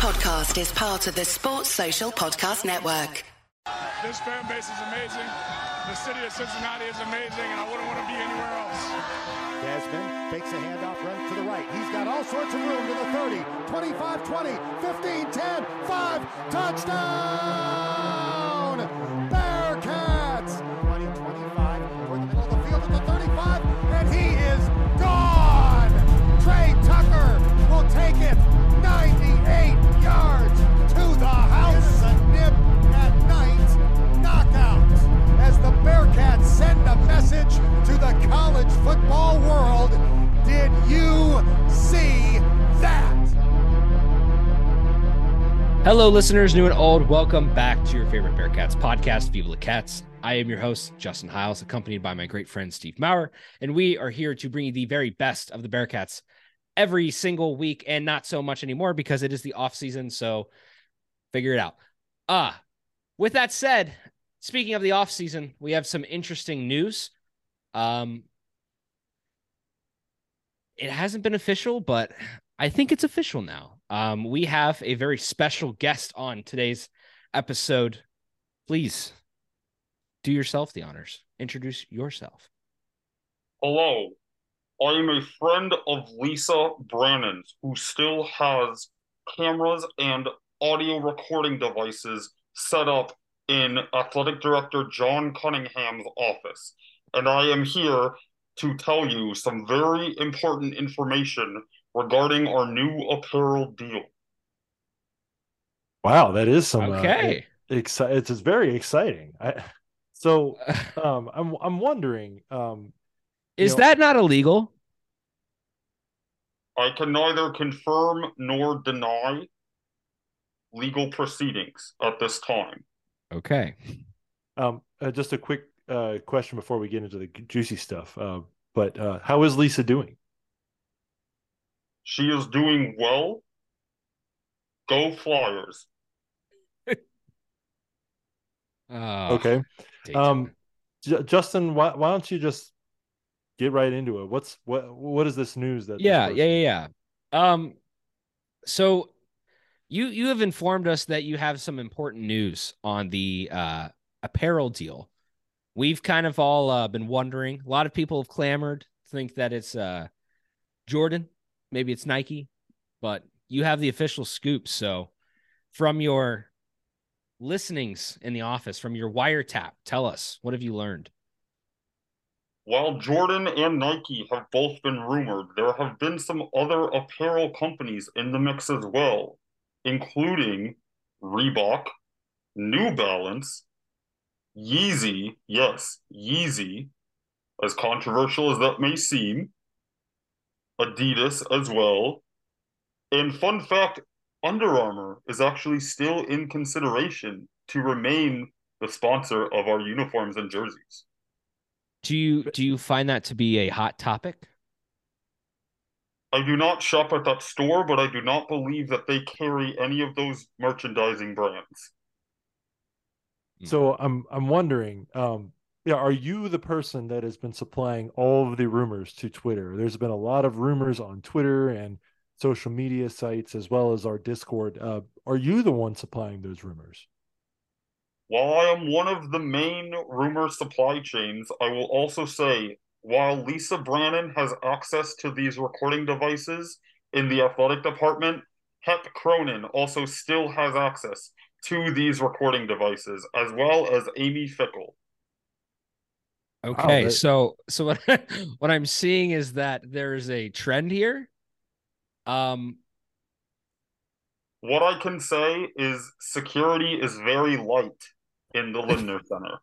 podcast is part of the Sports Social Podcast Network. This fan base is amazing. The city of Cincinnati is amazing, and I wouldn't want to be anywhere else. Desmond fakes a handoff, runs to the right. He's got all sorts of room to the 30, 25, 20, 15, 10, 5, touchdown! Message to the college football world. Did you see that? Hello, listeners, new and old. Welcome back to your favorite Bearcats podcast, Viva La Cats. I am your host, Justin Hiles, accompanied by my great friend Steve Maurer, and we are here to bring you the very best of the Bearcats every single week, and not so much anymore because it is the off season. So figure it out. Ah, uh, with that said, speaking of the off season, we have some interesting news. Um, it hasn't been official, but I think it's official now. Um, we have a very special guest on today's episode. Please do yourself the honors. Introduce yourself. Hello. I am a friend of Lisa Brannon's who still has cameras and audio recording devices set up in Athletic Director John Cunningham's office. And I am here to tell you some very important information regarding our new apparel deal. Wow, that is some okay. Uh, exci- it's, it's very exciting. I, so um, I'm I'm wondering, um, is know, that not illegal? I can neither confirm nor deny legal proceedings at this time. Okay. Um, uh, just a quick uh, question before we get into the juicy stuff. Uh, but uh, how is Lisa doing? She is doing well. Go Flyers. Oh, okay. Um, J- Justin, why, why don't you just get right into it? What's what what is this news that Yeah, yeah, yeah, yeah. Um so you you have informed us that you have some important news on the uh apparel deal. We've kind of all uh, been wondering. A lot of people have clamored, think that it's uh Jordan, maybe it's Nike, but you have the official scoop. So from your listenings in the office, from your wiretap, tell us what have you learned? While Jordan and Nike have both been rumored, there have been some other apparel companies in the mix as well, including Reebok, New Balance, Yeezy, yes, Yeezy, as controversial as that may seem, Adidas as well. And fun fact Under Armour is actually still in consideration to remain the sponsor of our uniforms and jerseys. Do you do you find that to be a hot topic? I do not shop at that store, but I do not believe that they carry any of those merchandising brands. So I'm I'm wondering, um, yeah, are you the person that has been supplying all of the rumors to Twitter? There's been a lot of rumors on Twitter and social media sites as well as our Discord. Uh, are you the one supplying those rumors? While I am one of the main rumor supply chains, I will also say while Lisa Brannon has access to these recording devices in the athletic department, Hep Cronin also still has access to these recording devices, as well as Amy Fickle. Okay, wow, that... so so what what I'm seeing is that there's a trend here. Um what I can say is security is very light in the Lindner Center.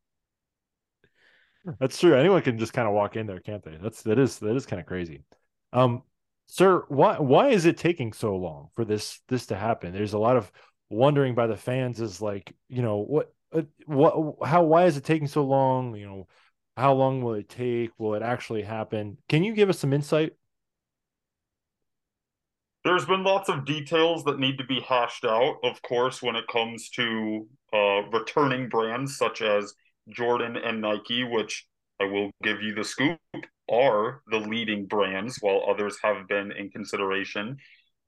That's true. Anyone can just kind of walk in there, can't they? That's that is that is kind of crazy. Um, sir, why why is it taking so long for this this to happen? There's a lot of wondering by the fans is like, you know, what uh, what how why is it taking so long? You know, how long will it take? Will it actually happen? Can you give us some insight? There's been lots of details that need to be hashed out, of course, when it comes to uh, returning brands such as Jordan and Nike, which I will give you the scoop, are the leading brands, while others have been in consideration.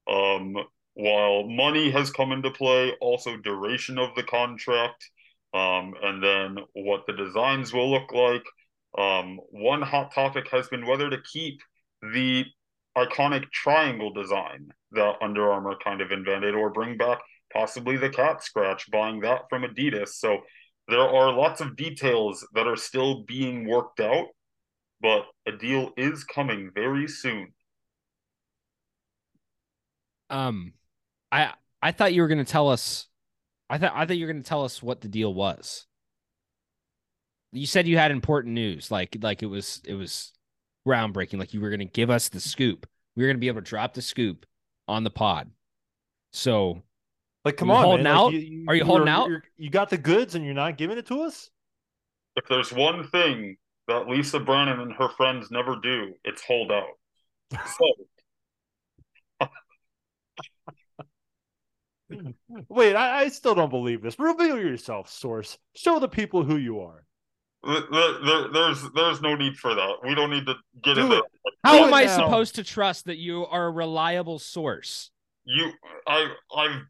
Um, while money has come into play, also duration of the contract, um, and then what the designs will look like. Um, one hot topic has been whether to keep the iconic triangle design that Under Armour kind of invented or bring back possibly the cat scratch, buying that from Adidas. So there are lots of details that are still being worked out, but a deal is coming very soon. Um, I I thought you were going to tell us. I thought I thought you were going to tell us what the deal was. You said you had important news, like like it was it was groundbreaking. Like you were going to give us the scoop. We were going to be able to drop the scoop on the pod. So, Like, come on, holding man. Like, out? Are you holding you're- out? you're- You got the goods, and you're not giving it to us. If there's one thing that Lisa Brannon and her friends never do, it's hold out. So Wait, I, I still don't believe this. Reveal yourself, source. Show the people who you are. th- th- there, there's there's no need for that. We don't need to get Do into it. how am I now. supposed to trust that you are a reliable source? you. I I've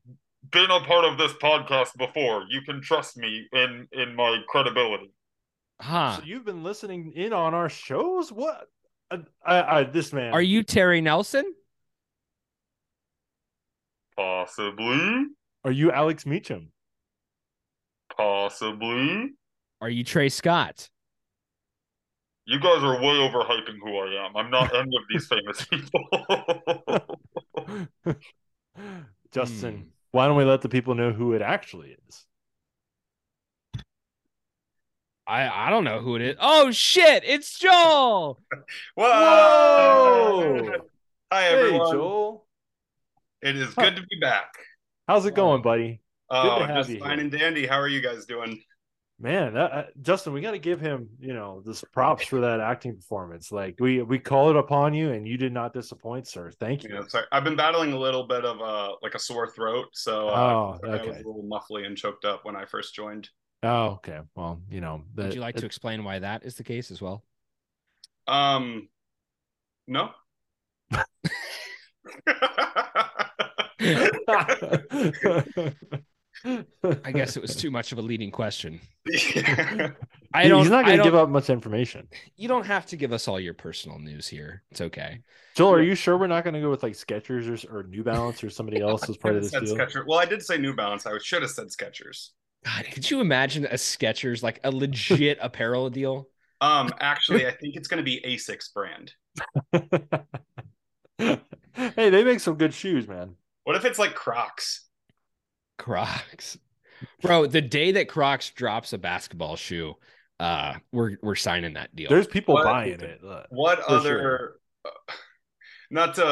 been a part of this podcast before. You can trust me in in my credibility. Huh? So you've been listening in on our shows. What? I, I, I this man. Are you Terry Nelson? Possibly, Are you Alex Meacham? possibly. Are you Trey Scott? You guys are way overhyping who I am. I'm not any of these famous people. Justin, Hmm. why don't we let the people know who it actually is? I I don't know who it is. Oh shit! It's Joel. Whoa! Hi Hey, everyone. Joel. It is good to be back. How's it going, buddy? Oh, to have just you fine here. and dandy. How are you guys doing? Man, that, uh, Justin, we got to give him, you know, this props for that acting performance. Like we we call it upon you, and you did not disappoint, sir. Thank You you. know, sorry. I've been battling a little bit of uh like a sore throat, so uh, Oh, I was a little muffly and choked up when I first joined. Oh, okay. Well, you know, Would you like to explain why that is the case as well? Um, no. I guess it was too much of a leading question. Yeah. I He- don't. He's not going to give up much information. You don't have to give us all your personal news here. It's okay. Joel, are you sure we're not going to go with like Skechers or, or New Balance or somebody else as part of this deal? Skechers. Well, I did say New Balance. I should have said Skechers. God, could you imagine a Skechers like a legit apparel deal? Um, actually, I think it's going to be Asics brand. hey, they make some good shoes, man. What if it's like Crocs? Crocs, bro. The day that Crocs drops a basketball shoe, uh, we're we're signing that deal. There's people What? buying it. Look. What other? sure. uh, not to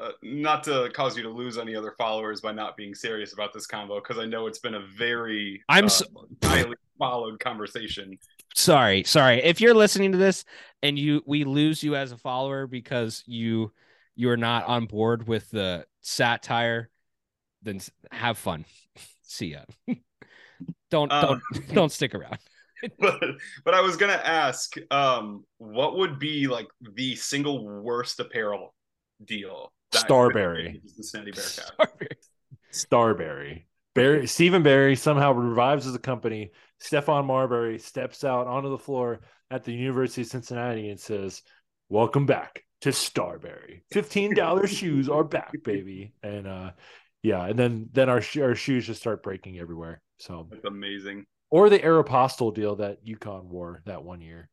uh, not to cause you to lose any other followers by not being serious about this combo because I know it's been a very I'm uh, so, highly followed conversation. sorry, sorry. If you're listening to this and you we lose you as a follower because you you are not on board with the satire, then have fun. See ya. don't Um, don't don't stick around. but but I was gonna ask, um, what would be like the single worst apparel deal? that- Starbury. The Cincinnati Bearcat. Sorry. Starbury. Barry Stephen Barry somehow revives as a company. Stephon Marbury steps out onto the floor at the University of Cincinnati and says, Welcome back to Starbury. $15 shoes are back, baby. And uh yeah, and then then our our shoes just start breaking everywhere. So That's amazing. or the Aeropostale deal that UConn wore that one year.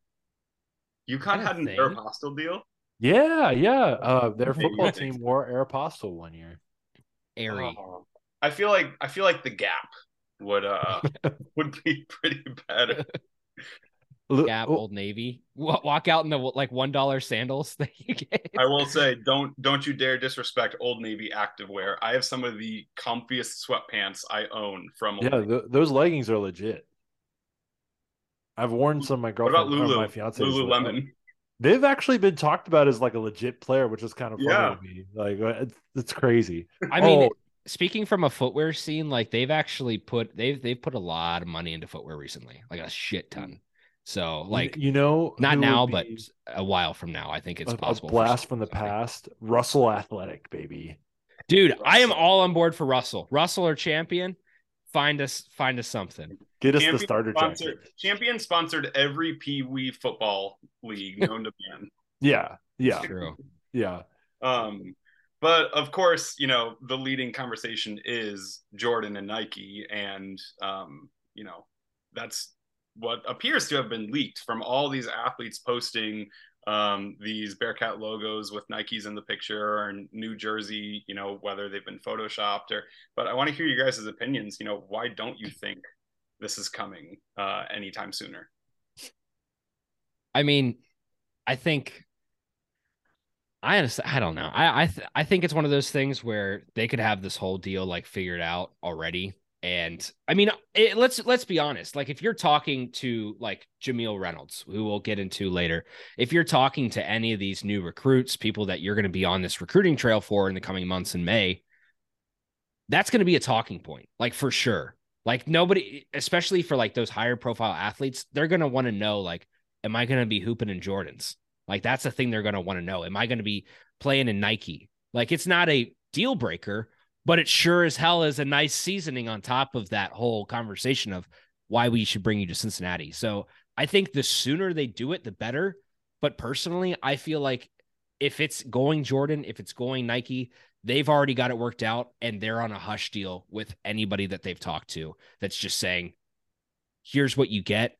UConn Kinda had an thing. Aeropostale deal. Yeah, yeah. Uh their football Amazing. team wore Aeropostale one year. Airy. Oh, I feel like I feel like the Gap would uh would be pretty bad. Lu- Gap, oh, Old Navy. Walk out in the like one dollar sandals that you get. I will say, don't don't you dare disrespect Old Navy activewear. I have some of the comfiest sweatpants I own from. Old Yeah, Navy. th- those leggings are legit. I've worn some of my what girlfriend about Lulu? my fiance. Lululemon. They've actually been talked about as like a legit player, which is kind of funny Yeah. to me. Like uh, it's, it's crazy. I mean, Oh. speaking from a footwear scene, like they've actually put they've they've put a lot of money into footwear recently, like a shit ton. So like you, know, not now, but a while from now, I think it's a, a possible. for blast from the past. Russell Athletic, baby. Dude, I am all on board for Russell. Russell or champion, find us find us something. Get us Champion the starter sponsored, jacket. Champion sponsored every Pee Wee football league known to man. Yeah, yeah, True. yeah. Um, but of course, you know, the leading conversation is Jordan and Nike, and um, you know, that's what appears to have been leaked from all these athletes posting um, these Bearcat logos with Nikes in the picture and New Jersey, you know, whether they've been photoshopped or. But I want to hear you guys' opinions. You know, why don't you think this is coming uh, anytime sooner? I mean, I think I honestly, I don't know. I I th- I think it's one of those things where they could have this whole deal like figured out already. And I mean, it, let's let's be honest. Like, if you're talking to like Jamille Reynolds, who we'll get into later, if you're talking to any of these new recruits, people that you're going to be on this recruiting trail for in the coming months in May, that's going to be a talking point, like for sure. Like nobody, especially for like those higher profile athletes, they're going to want to know, like, am I going to be hooping in Jordans? Like that's the thing they're going to want to know. Am I going to be playing in Nike? Like it's not a deal breaker, but it sure as hell is a nice seasoning on top of that whole conversation of why we should bring you to Cincinnati. So I think the sooner they do it, the better. But personally, I feel like if it's going Jordan, if it's going Nike, they've already got it worked out and they're on a hush deal with anybody that they've talked to that's just saying, here's what you get.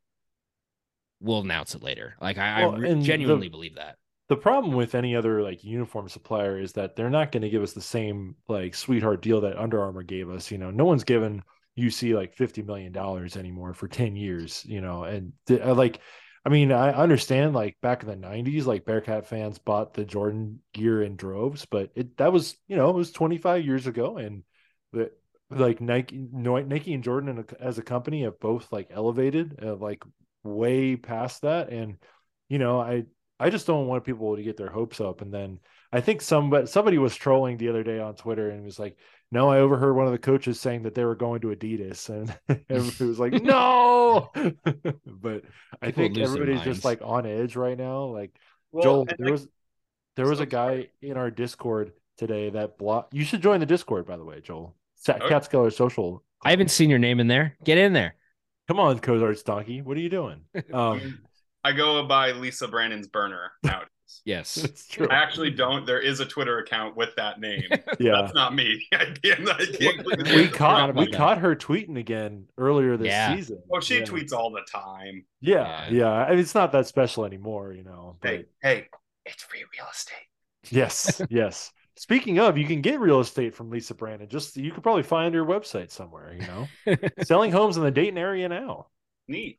We'll announce it later. Like I, Well, I and the- genuinely believe that. The problem with any other like uniform supplier is that they're not going to give us the same like sweetheart deal that Under Armour gave us. You know, no one's given UC like fifty million dollars anymore for ten years. You know, and th- uh, like, I mean, I understand like back in the '90s, like Bearcat fans bought the Jordan gear in droves, but it that was you know it was 25 years ago, and the like Nike, Nike and Jordan as a company have both like elevated uh, like way past that, and you know I I just don't want people to get their hopes up. And then I think somebody somebody was trolling the other day on Twitter and was like, "No, I overheard one of the coaches saying that they were going to Adidas," and everybody was like, "No!" but I People think everybody's just like on edge right now. Like Well, Joel, there like, was there was a guy in our Discord today that block. You should join the Discord, by the way, Joel. Sa- Okay. Catskeller Social. I haven't seen your name in there. Get in there. Come on, Cozarts Donkey. What are you doing? Um, I go by Lisa Brannon's burner nowadays. Yes. it's true. I actually don't. There is a Twitter account with that name. Yeah. That's not me. I can't. I can't we caught we that. caught her tweeting again earlier this Yeah. season. Oh, she yeah. tweets all the time. Yeah, Yeah. yeah. I mean, it's not that special anymore, you know. But Hey, hey, it's free real estate. yes, yes. Speaking of, you can get real estate from Lisa Brandon. Just you could probably find her website somewhere. You know, selling homes in the Dayton area now. Neat.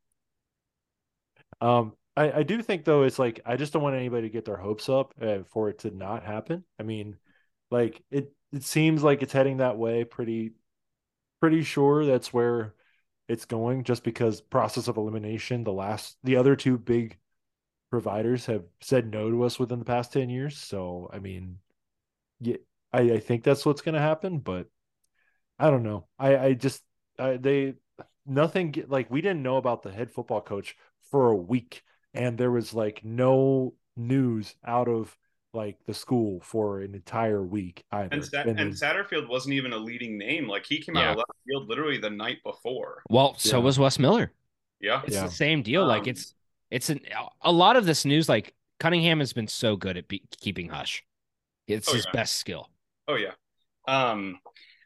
Um, I, I do think though it's like I just don't want anybody to get their hopes up uh, for it to not happen. I mean, like it it seems like it's heading that way. Pretty pretty sure that's where it's going. Just because process of elimination, the last the other two big providers have said no to us within the past ten years. So I mean, yeah, I, I think that's what's going to happen. But I don't know. I I just I, they nothing like we didn't know about the head football coach for a week and there was like no news out of like the school for an entire week either. And, Sa- And and Satterfield wasn't even a leading name. Like he came out of left field literally the night before. Well, so Yeah. was Wes Miller. Yeah. It's Yeah. the same deal. like Um, it's it's an a lot of this news. Like Cunningham has been so good at be, keeping hush. It's Oh, his yeah. best skill. Oh yeah. Um,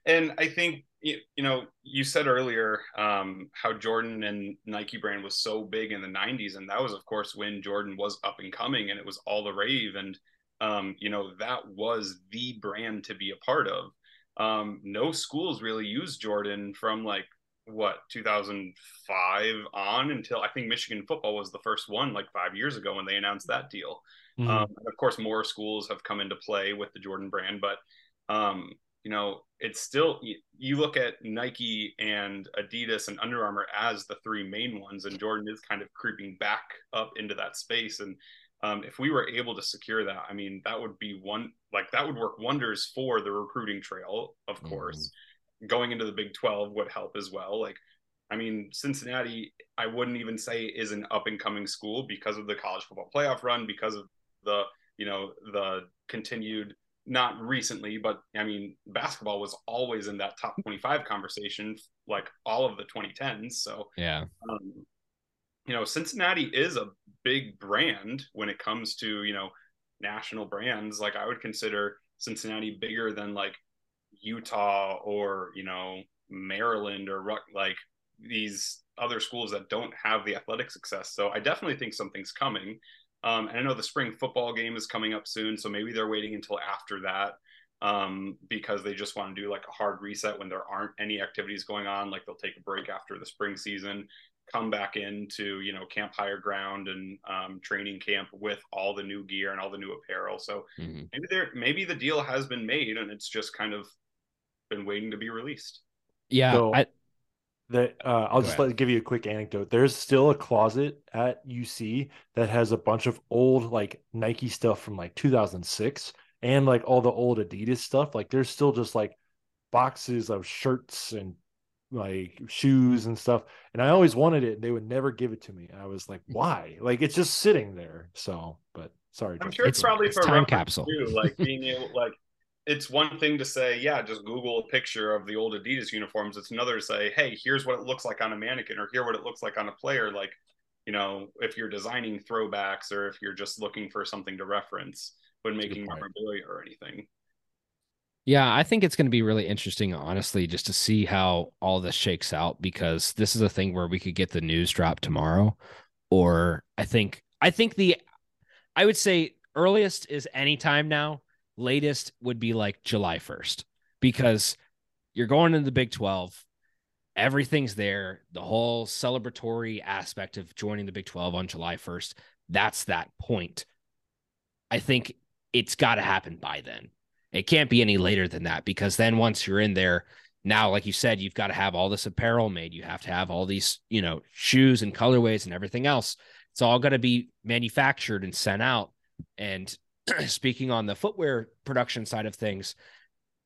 and I think you, you know you said earlier um, how Jordan and Nike brand was so big in the '90s, and that was of course when Jordan was up and coming, and it was all the rave, and um, you know that was the brand to be a part of. Um, no schools really used Jordan from like what 2005 on until I think Michigan football was the first one like five years ago when they announced that deal. Mhm. Um, of course, more schools have come into play with the Jordan brand, but um, you know, it's still you, look at Nike and Adidas and Under Armour as the three main ones, and Jordan is kind of creeping back up into that space. And um, if we were able to secure that, I mean, that would be one like that would work wonders for the recruiting trail. Of course, going into the Big Twelve would help as well. Like. I mean, Cincinnati, I wouldn't even say is an up and coming school because of the college football playoff run, because of the you know the continued not recently, but I mean, basketball was always in that top 25 conversation, like all of the 2010s. So, Yeah. um, you know, Cincinnati is a big brand when it comes to, you know, national brands. Like I would consider Cincinnati bigger than like Utah or, you know, Maryland or like these other schools that don't have the athletic success. So I definitely think something's coming. Um, and I know the spring football game is coming up soon, so maybe they're waiting until after that um, because they just want to do like a hard reset when there aren't any activities going on. Like they'll take a break after the spring season, come back into you know camp higher ground and um, training camp with all the new gear and all the new apparel. So Mhm. maybe there maybe the deal has been made and it's just kind of been waiting to be released. Yeah. So- I, that uh, I'll Go just ahead. let give you a quick anecdote. There's still a closet at UC that has a bunch of old like Nike stuff from like 2006 and like all the old Adidas stuff. Like there's still just like boxes of shirts and like shoes and stuff. And I always wanted it and they would never give it to me. And I was like, why? Like it's just sitting there. So, but sorry. I'm Justin. sure it's, It's- probably it's for time capsule. too, like being able like it's one thing to say, yeah, just Google a picture of the old Adidas uniforms. It's another to say, hey, here's what it looks like on a mannequin, or here what it looks like on a player. Like, you know, if you're designing throwbacks or if you're just looking for something to reference when making memorabilia or anything. Yeah, I think it's going to be really interesting, honestly, just to see how all this shakes out because this is a thing where we could get the news drop tomorrow, or I think I think the I would say earliest is anytime now. Latest would be like July first because you're going into the Big Twelve. Everything's there. The whole celebratory aspect of joining the Big Twelve on July first. That's that point. I think it's got to happen by then. It can't be any later than that because then once you're in there, now, like you said, you've got to have all this apparel made. You have to have all these, you know, shoes and colorways and everything else. It's all going to be manufactured and sent out. And speaking on the footwear production side of things,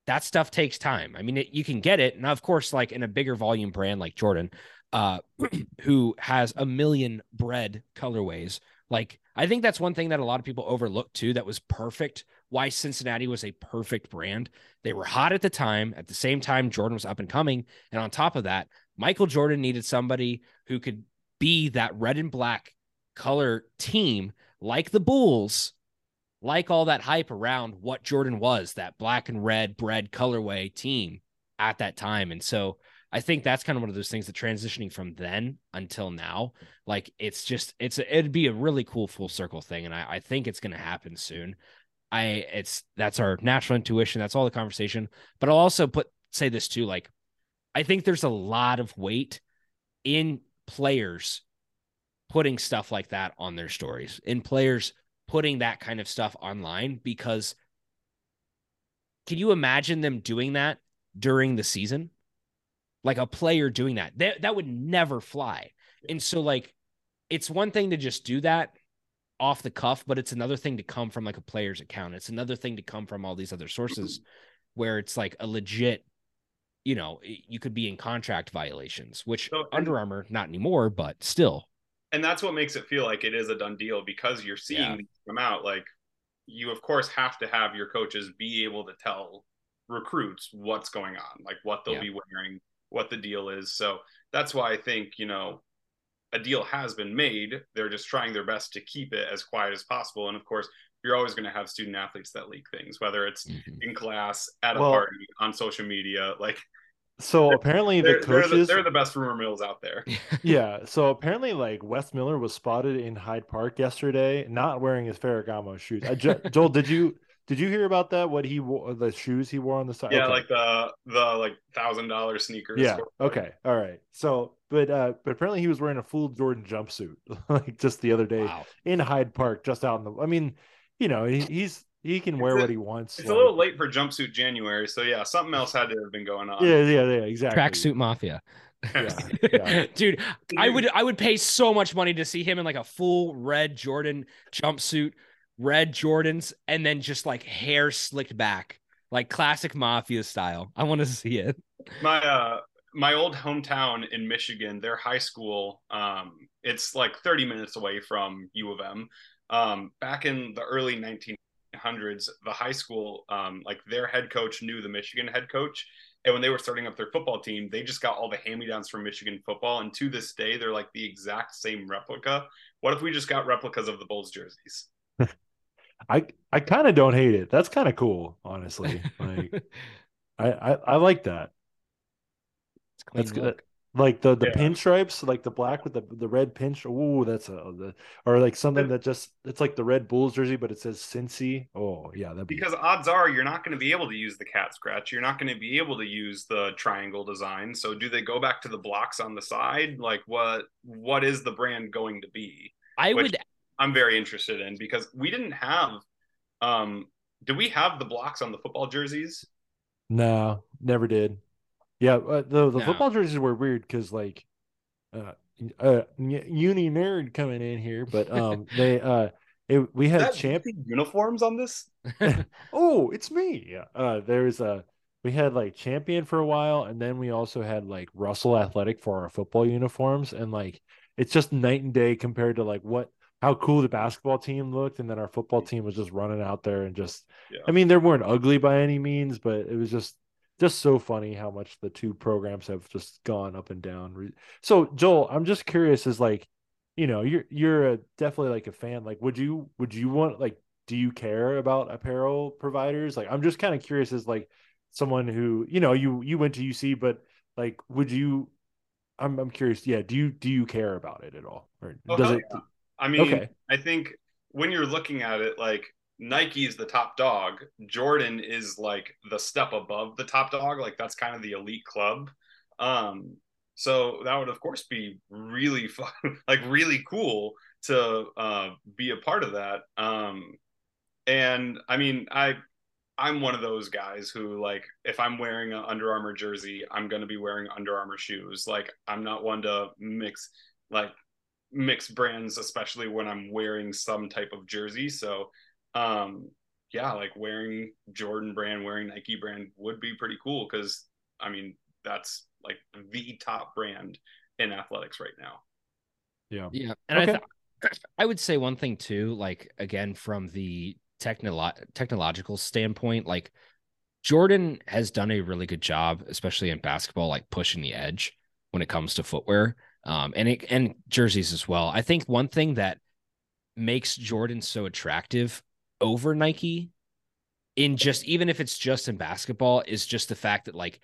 that stuff takes time. I mean, it, you can get it. Now, of course, like in a bigger volume brand like Jordan, uh, who has a million bread colorways. Like, I think that's one thing that a lot of people overlook too. That was perfect. Why Cincinnati was a perfect brand. They were hot at the time. At the same time, Jordan was up and coming. And on top of that, Michael Jordan needed somebody who could be that red and black color team like the Bulls, like all that hype around what Jordan was, that black and red bread colorway team at that time. And so I think that's kind of one of those things that transitioning from then until now, like it's just it's a, it'd be a really cool full circle thing, and I, I think it's going to happen soon. I it's that's our natural intuition. That's all the conversation. But I'll also put say this too, like I think there's a lot of weight in players putting stuff like that on their stories, in players putting that kind of stuff online because can you imagine them doing that during the season? Like a player doing that. That that would never fly. And so like it's one thing to just do that off the cuff, but it's another thing to come from like a player's account. It's another thing to come from all these other sources where it's like a legit, you know, you could be in contract violations, which So- Under Armour not anymore, but still. And that's what makes it feel like it is a done deal because you're seeing Yeah. come out like you of course have to have your coaches be able to tell recruits what's going on like what they'll Yeah. be wearing what the deal is so that's why i think you know a deal has been made they're just trying their best to keep it as quiet as possible and of course you're always going to have student athletes that leak things whether it's mm-hmm. in class at a Well- party on social media like So apparently the they're, they're, the, coaches they're the best rumor mills out there Yeah, so apparently, like Wes Miller was spotted in Hyde Park yesterday, not wearing his Ferragamo shoes. I, Joel, did you did you hear about that? What he wore, the shoes he wore on the side? yeah Okay. like the the like thousand dollar sneakers yeah. Okay, all right. So, but uh, but apparently he was wearing a full Jordan jumpsuit like just the other day Wow. in Hyde Park, just out in the. I mean, you know, he, he's he can wear It's what he wants. It's like- a little late for jumpsuit January, so yeah, something else had to have been going on. Yeah, yeah, yeah, exactly. Tracksuit Mafia. Yeah, yeah. Dude, I would I would pay so much money to see him in like a full red Jordan jumpsuit, red Jordans, and then just like hair slicked back, like classic mafia style. I want to see it. My uh my old hometown in Michigan, their high school, um, it's like 30 minutes away from U of M. Um, back in the early 1800s, the high school, um, like their head coach knew the Michigan head coach. And when they were starting up their football team, they just got all the hand me downs from Michigan football. And to this day, they're like the exact same replica. What if we just got replicas of the Bulls jerseys? I I kind of don't hate it. That's kind of cool, honestly. Like I, I I like that. It's clean That's good. look. Like the the Yeah. pinstripes, like the black with the the red pinch. Oh, that's a the, or like something that just it's like the red Bulls jersey, but it says Cincy. Oh yeah, that'd be Because odds are you're not going to be able to use the cat scratch. You're not going to be able to use the triangle design. So do they go back to the blocks on the side? Like what what is the brand going to be? I Which- would I'm very interested in because we didn't have um do we have the blocks on the football jerseys? No, never did. Yeah, uh, the the No. football jerseys were weird because like, uh, uh, uni nerd coming in here, but um, they uh, it, we had champion uniforms on this? Oh, it's me. Yeah. Uh, there's a we had like champion for a while, and then we also had like Russell Athletic for our football uniforms, and like it's just night and day compared to like what how cool the basketball team looked, and then our football team was just running out there and just. Yeah. I mean, they weren't ugly by any means, but it was just just so funny how much the two programs have just gone up and down. So, Joel, I'm just curious, is like, you know, you're you're a, definitely like a fan. Like, would you would you want like, do you care about apparel providers? Like, I'm just kind of curious, as like someone who you know you you went to UC, but like, would you? I'm I'm curious. Yeah, do you do you care about it at all, or Oh, does it? yeah. I mean, Okay. I think when you're looking at it, like Nike is the top dog, Jordan is like the step above the top dog. Like that's kind of the elite club. Um, so that would of course be really fun, like really cool to uh, be a part of that. Um, and I mean, I I'm one of those guys who like if I'm wearing an Under Armour jersey, I'm to be wearing Under Armour shoes. Like I'm not one to mix like mix brands especially when I'm wearing some type of jersey. So um yeah, like wearing Jordan brand, wearing Nike brand would be pretty cool cuz I mean, that's like the top brand in athletics right now. Yeah. Yeah, and Okay. I th- I would say one thing too, like again from the technolo- technological standpoint, like Jordan has done a really good job, especially in basketball, like pushing the edge when it comes to footwear, um, and it, and jerseys as well. I think one thing that makes Jordan so attractive over Nike, in just even if it's just in basketball, is just the fact that like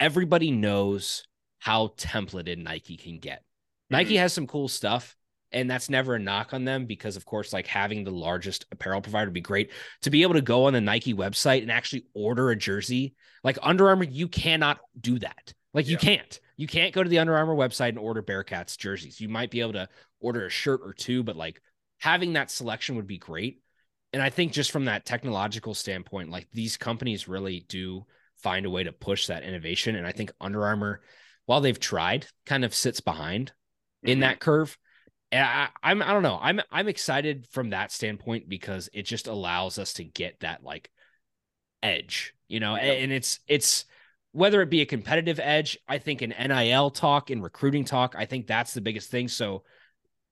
everybody knows how templated Nike can get. Nike mm-hmm. has some cool stuff, and that's never a knock on them because, of course, like having the largest apparel provider would be great. To be able to go on the Nike website and actually order a jersey, like Under Armour, you cannot do that. Like you can't. You can't go to the Under Armour website and order Bearcats jerseys. You might be able to order a shirt or two, but like having that selection would be great. And I think just from that technological standpoint, like these companies really do find a way to push that innovation. And I think Under Armour, while they've tried, kind of sits behind in Mhm. that curve. And I, I'm I don't know. I'm I'm excited from that standpoint because it just allows us to get that like edge, you know, Yeah. and it's it's whether it be a competitive edge, I think in NIL talk and recruiting talk, I think that's the biggest thing. So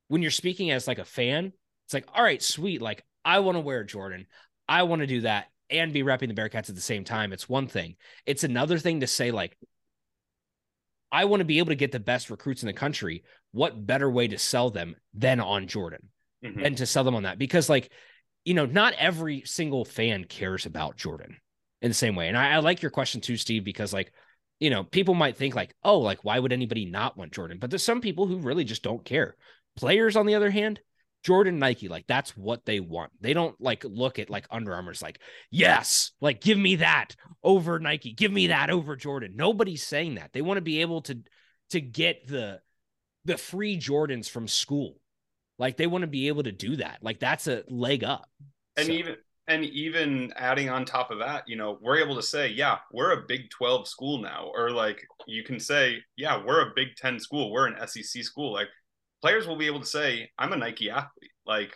when you're speaking as like a fan, it's like, all right, sweet. Like I want to wear Jordan. I want to do that and be repping the Bearcats at the same time. It's one thing. It's another thing to say, like, I want to be able to get the best recruits in the country. What better way to sell them than on Jordan Mhm. and to sell them on that? Because, like, you know, not every single fan cares about Jordan in the same way. And I, I like your question too, Steve, because, like, you know, people might think, like, oh, like, why would anybody not want Jordan? But there's some people who really just don't care. Players, on the other hand, Jordan Nike, like that's what they want. They don't like look at like Under Armour's like, yes, like give me that over Nike, give me that over Jordan. Nobody's saying that. They want to be able to to get the the free Jordans from school. Like they want to be able to do that. Like that's a leg up. and So- even and even adding on top of that you know we're able to say yeah we're a big 12 school now or like you can say yeah we're a big 10 school we're an sec school like players will be able to say i'm a nike athlete like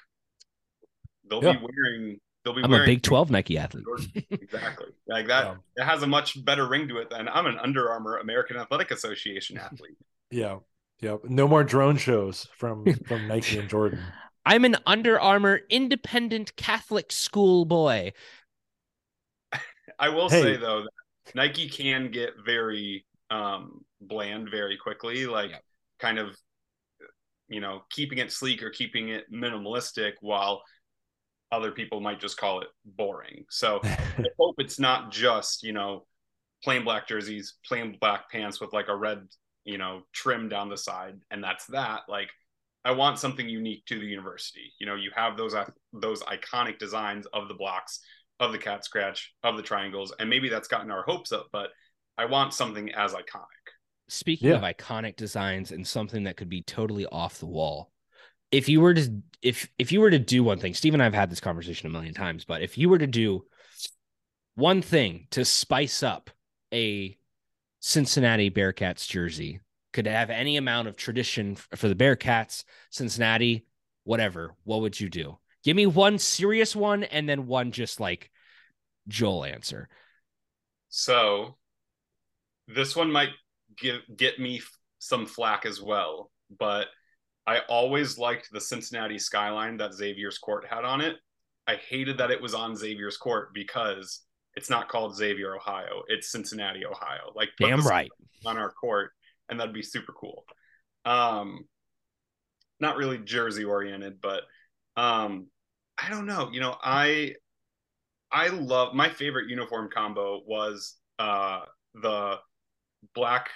they'll Yeah. be wearing they'll be I'm a Big 12 Nike athlete. Exactly like that it has a much better ring to it than i'm an under armour american athletic association athlete Yeah. Yeah. No more drone shows from from Nike and Jordan. I'm an Under Armour independent Catholic school boy. I will Hey. say though, that Nike can get very um, bland very quickly, like Yep. kind of, you know, keeping it sleek or keeping it minimalistic, while other people might just call it boring. So I hope it's not just you know plain black jerseys, plain black pants with like a red you know trim down the side, and that's that. Like I want something unique to the university. You know, you have those uh, those iconic designs of the blocks, of the cat scratch, of the triangles, and maybe that's gotten our hopes up, but I want something as iconic. Speaking Yeah. of iconic designs and something that could be totally off the wall, if you were to if if you were to do one thing, Steve and I have had this conversation a million times, but if you were to do one thing to spice up a Cincinnati Bearcats jersey, could have any amount of tradition for the Bearcats, Cincinnati, whatever, what would you do? Give me one serious one and then one just like Joel answer. So this one might give get me f- some flack as well, but I always liked the Cincinnati skyline that Xavier's court had on it. I hated that it was on Xavier's court because it's not called Xavier, Ohio. It's Cincinnati, Ohio. Like Damn right. on our court, and that'd be super cool. Um, not really jersey oriented, but um, I don't know. You know, I I love my favorite uniform combo was uh the black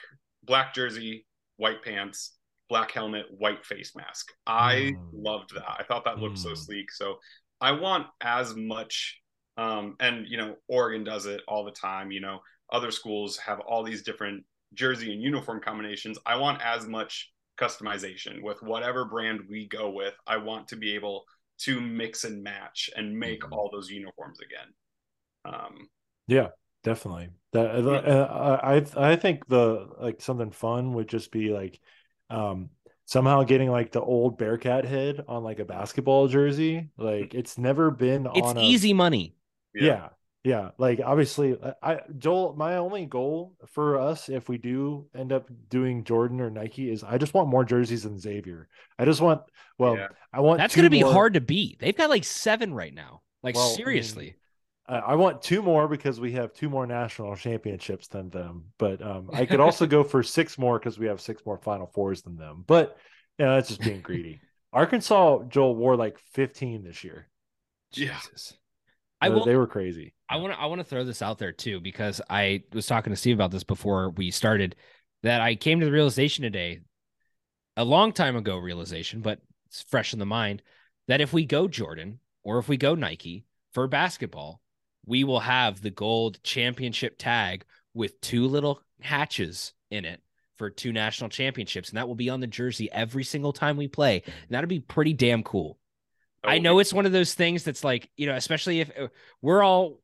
black jersey, white pants, black helmet, white face mask. I Mm. loved that. I thought that looked so Mm. sleek. So I want as much um and you know Oregon does it all the time, you know, other schools have all these different jersey and uniform combinations. I want as much customization with whatever brand we go with. I want to be able to mix and match and make Mhm. all those uniforms again. Um, Yeah, definitely. That uh, I I think the like something fun would just be like um somehow getting like the old Bearcat head on like a basketball jersey. Like it's never been It's on a easy money. yeah. yeah. Like obviously I- I Joel my only goal for us if we do end up doing Jordan or Nike is I just want more jerseys than Xavier. I just want well Yeah. I want That's going to be more- hard to beat. They've got like seven right now. Like Well, I mean, seriously. I I want two more because we have two more national championships than them. But um, I could also go for six more because we have six more Final Fours than them. But you know, that's just being greedy. Arkansas Joel wore like 15 this year. Jesus. I They- will They were crazy. I want to I want to throw this out there too because I was talking to Steve about this before we started that I came to the realization today a long time ago realization but it's fresh in the mind that if we go Jordan or if we go Nike for basketball we will have the gold championship tag with two little hatches in it for two national championships and that will be on the jersey every single time we play and that'll be pretty damn cool I know it's one of those things that's like, you know, especially if uh, we're all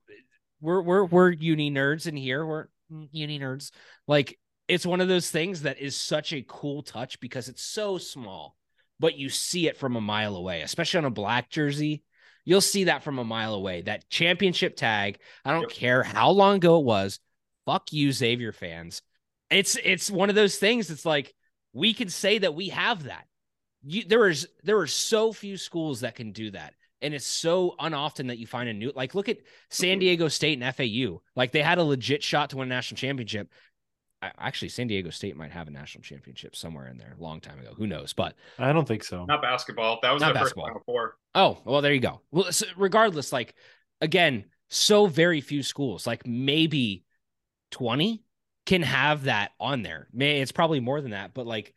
we're we're we're uni nerds in here. We're uni nerds. Like it's one of those things that is such a cool touch because it's so small, but you see it from a mile away, especially on a black jersey. You'll see that from a mile away. That championship tag. I don't Yep. care how long ago it was. Fuck you, Xavier fans. It's it's one of those things. It's like we can say that we have that you there is there are so few schools that can do that and it's so unoften that you find a new like look at san mm-hmm. diego state and fau like they had a legit shot to win a national championship actually san diego state might have a national championship somewhere in there a long time ago who knows but I don't think so. not basketball. That was Not basketball. first Final Four. oh well there you go well so regardless like again so very few schools like maybe 20 can have that on there may it's probably more than that but like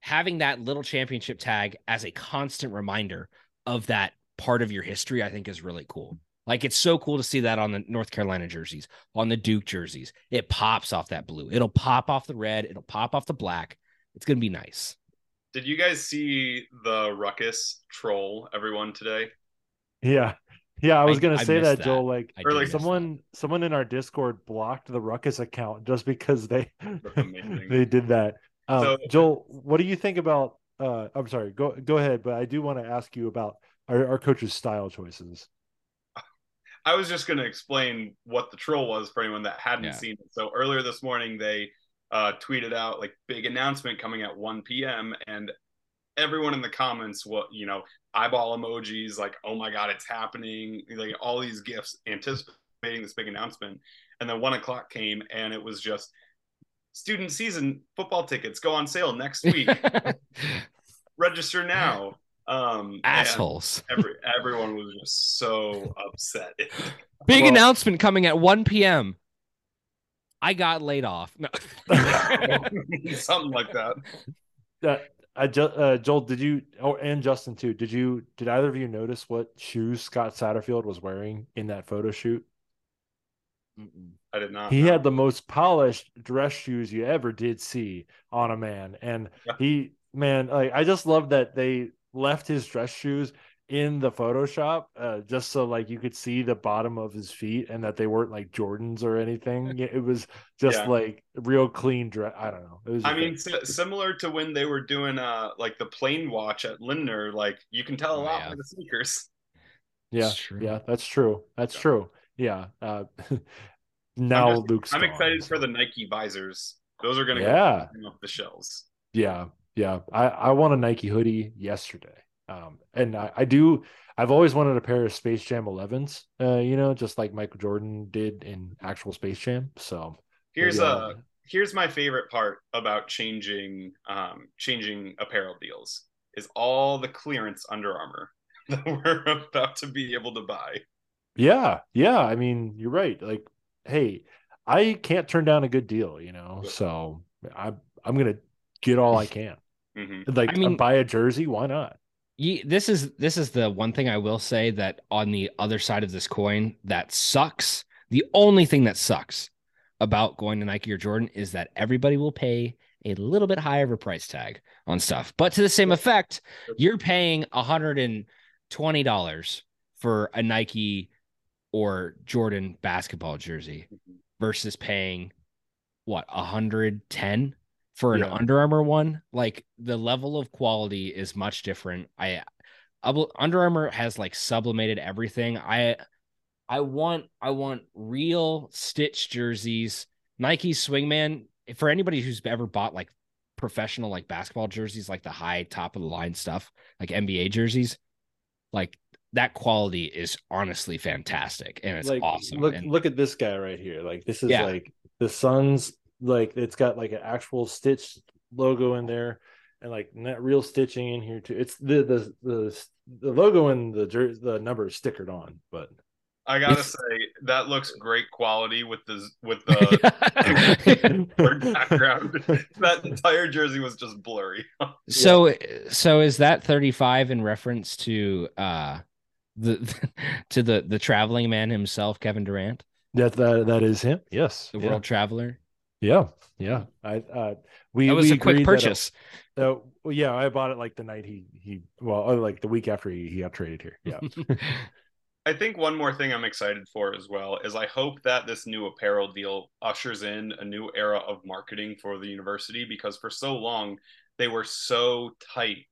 having that little championship tag as a constant reminder of that part of your history, I think is really cool. Like it's so cool to see that on the North Carolina jerseys, on the Duke jerseys. It pops off that blue. It'll pop off the red. It'll pop off the black. It's gonna be nice. Did you guys see the ruckus troll everyone today? Yeah. Yeah, I was I- gonna I say that, that. Joel. Like Or like miss that. someone someone in our Discord blocked the Ruckus account just because they they did that. Um, So- Joel, what do you think about? Uh, I'm sorry, go go ahead, but I do want to ask you about our, our coach's style choices. I was just going to explain what the troll was for anyone that hadn't Yeah. seen it. So earlier this morning, they uh, tweeted out like big announcement coming at 1 p.m. and everyone in the comments, what you know, eyeball emojis, like, oh my god, it's happening, like all these gifts anticipating this big announcement. And then one o'clock came, and it was just student season football tickets go on sale next week. Register now. Um, Assholes. Every, everyone was just so upset. Big Well- announcement coming at 1 p.m. I got laid off. No. Something like that. Uh, I just uh, Joel, did you? Oh, and Justin too. Did you? Did either of you notice what shoes Scott Satterfield was wearing in that photo shoot? I did not. He know. had the most polished dress shoes you ever did see on a man, and Yeah. he, man, like I just love that they left his dress shoes in the Photoshop, uh, just so like you could see the bottom of his feet, and that they weren't like Jordans or anything. It was just Yeah. like real clean dress. I don't know. It was. I mean, like- si- similar to when they were doing uh like the plane watch at Lindner, like you can tell a Oh, lot yeah. by the sneakers. Yeah, true. yeah, that's true. That's Yeah. true. Yeah. Uh, now just- Luke's. I'm gone, excited for the Nike visors. Those are gonna Yeah, go off the shelves. yeah, yeah. I I want a Nike hoodie yesterday. Um, and I, I do. I've always wanted a pair of Space Jam 11s. Uh, you know, just like Michael Jordan did in actual Space Jam. So Here's uh here's my favorite part about changing um changing apparel deals is all the clearance Under Armour that we're about to be able to buy. Yeah, yeah. I mean, you're right. Like, hey, I can't turn down a good deal. You know, so I I'm gonna get all I can. Hmm Like, I mean- buy a jersey. Why not? Ye- this is this is the one thing I will say that on the other side of this coin that sucks. The only thing that sucks about going to Nike or Jordan is that everybody will pay a little bit higher of a price tag on stuff. But to the same effect, you're paying $120 for a Nike or Jordan basketball jersey versus paying what 110 for an Yeah. Under Armour one. Like the level of quality is much different. I, Under Armour has like sublimated everything. I I want I want real stitch jerseys. Nike Swingman for anybody who's ever bought like professional like basketball jerseys, like the high top of the line stuff, like NBA jerseys, like that quality is honestly fantastic and it's like awesome. look And- look at this guy right here like this is Yeah. like the sun's like it's got like an actual stitch logo in there and like not real stitching in here too. It's the the the, the logo and the jer- the number is stickered on but I gotta say that looks great quality with the with the background. that entire jersey was just blurry. so so is that 35 in reference to uh the to the the traveling man himself kevin durant? That that that is him. Yes. The yeah. world traveler yeah. Yeah. I uh we that was we a quick agreed that, uh, purchase. uh, yeah i bought it like the night he he well uh, like the week after he, he got traded here. Yeah. I think one more thing I'm excited for as well is I hope that this new apparel deal ushers in a new era of marketing for the university because for so long they were so tight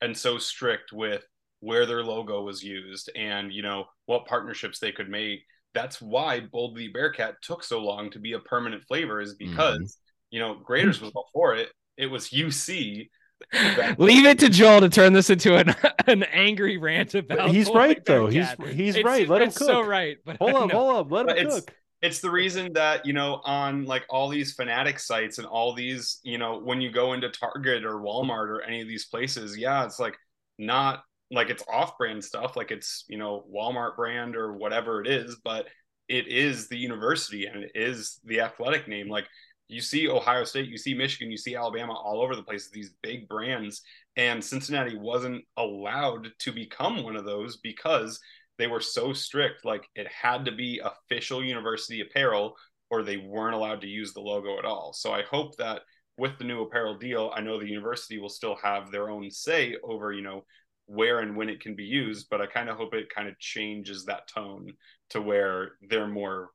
and so strict with where their logo was used and you know what partnerships they could make. That's why Boldly Bearcat took so long to be a permanent flavor is mm-hmm. because you know Graeter's was all for it. It was UC leave it to joel to turn this into an an angry rant about he's Boldly right though. He's Bearcat. he's It's- right. Let him it's cook. so right but hold up hold up. Let But him it's- cook. it's the reason that you know on like all these fanatic sites and all these you know when you go into target or walmart or any of these places yeah it's like not like it's off-brand stuff like it's you know walmart brand or whatever it is but it is the university and it is the athletic name. Like you see ohio state you see michigan you see alabama all over the place these big brands. And cincinnati wasn't allowed to become one of those because they were so strict like it had to be official university apparel or they weren't allowed to use the logo at all. So i hope that with the new apparel deal i know the university will still have their own say over you know where and when it can be used but i kind of hope it kind of changes that tone to where they're more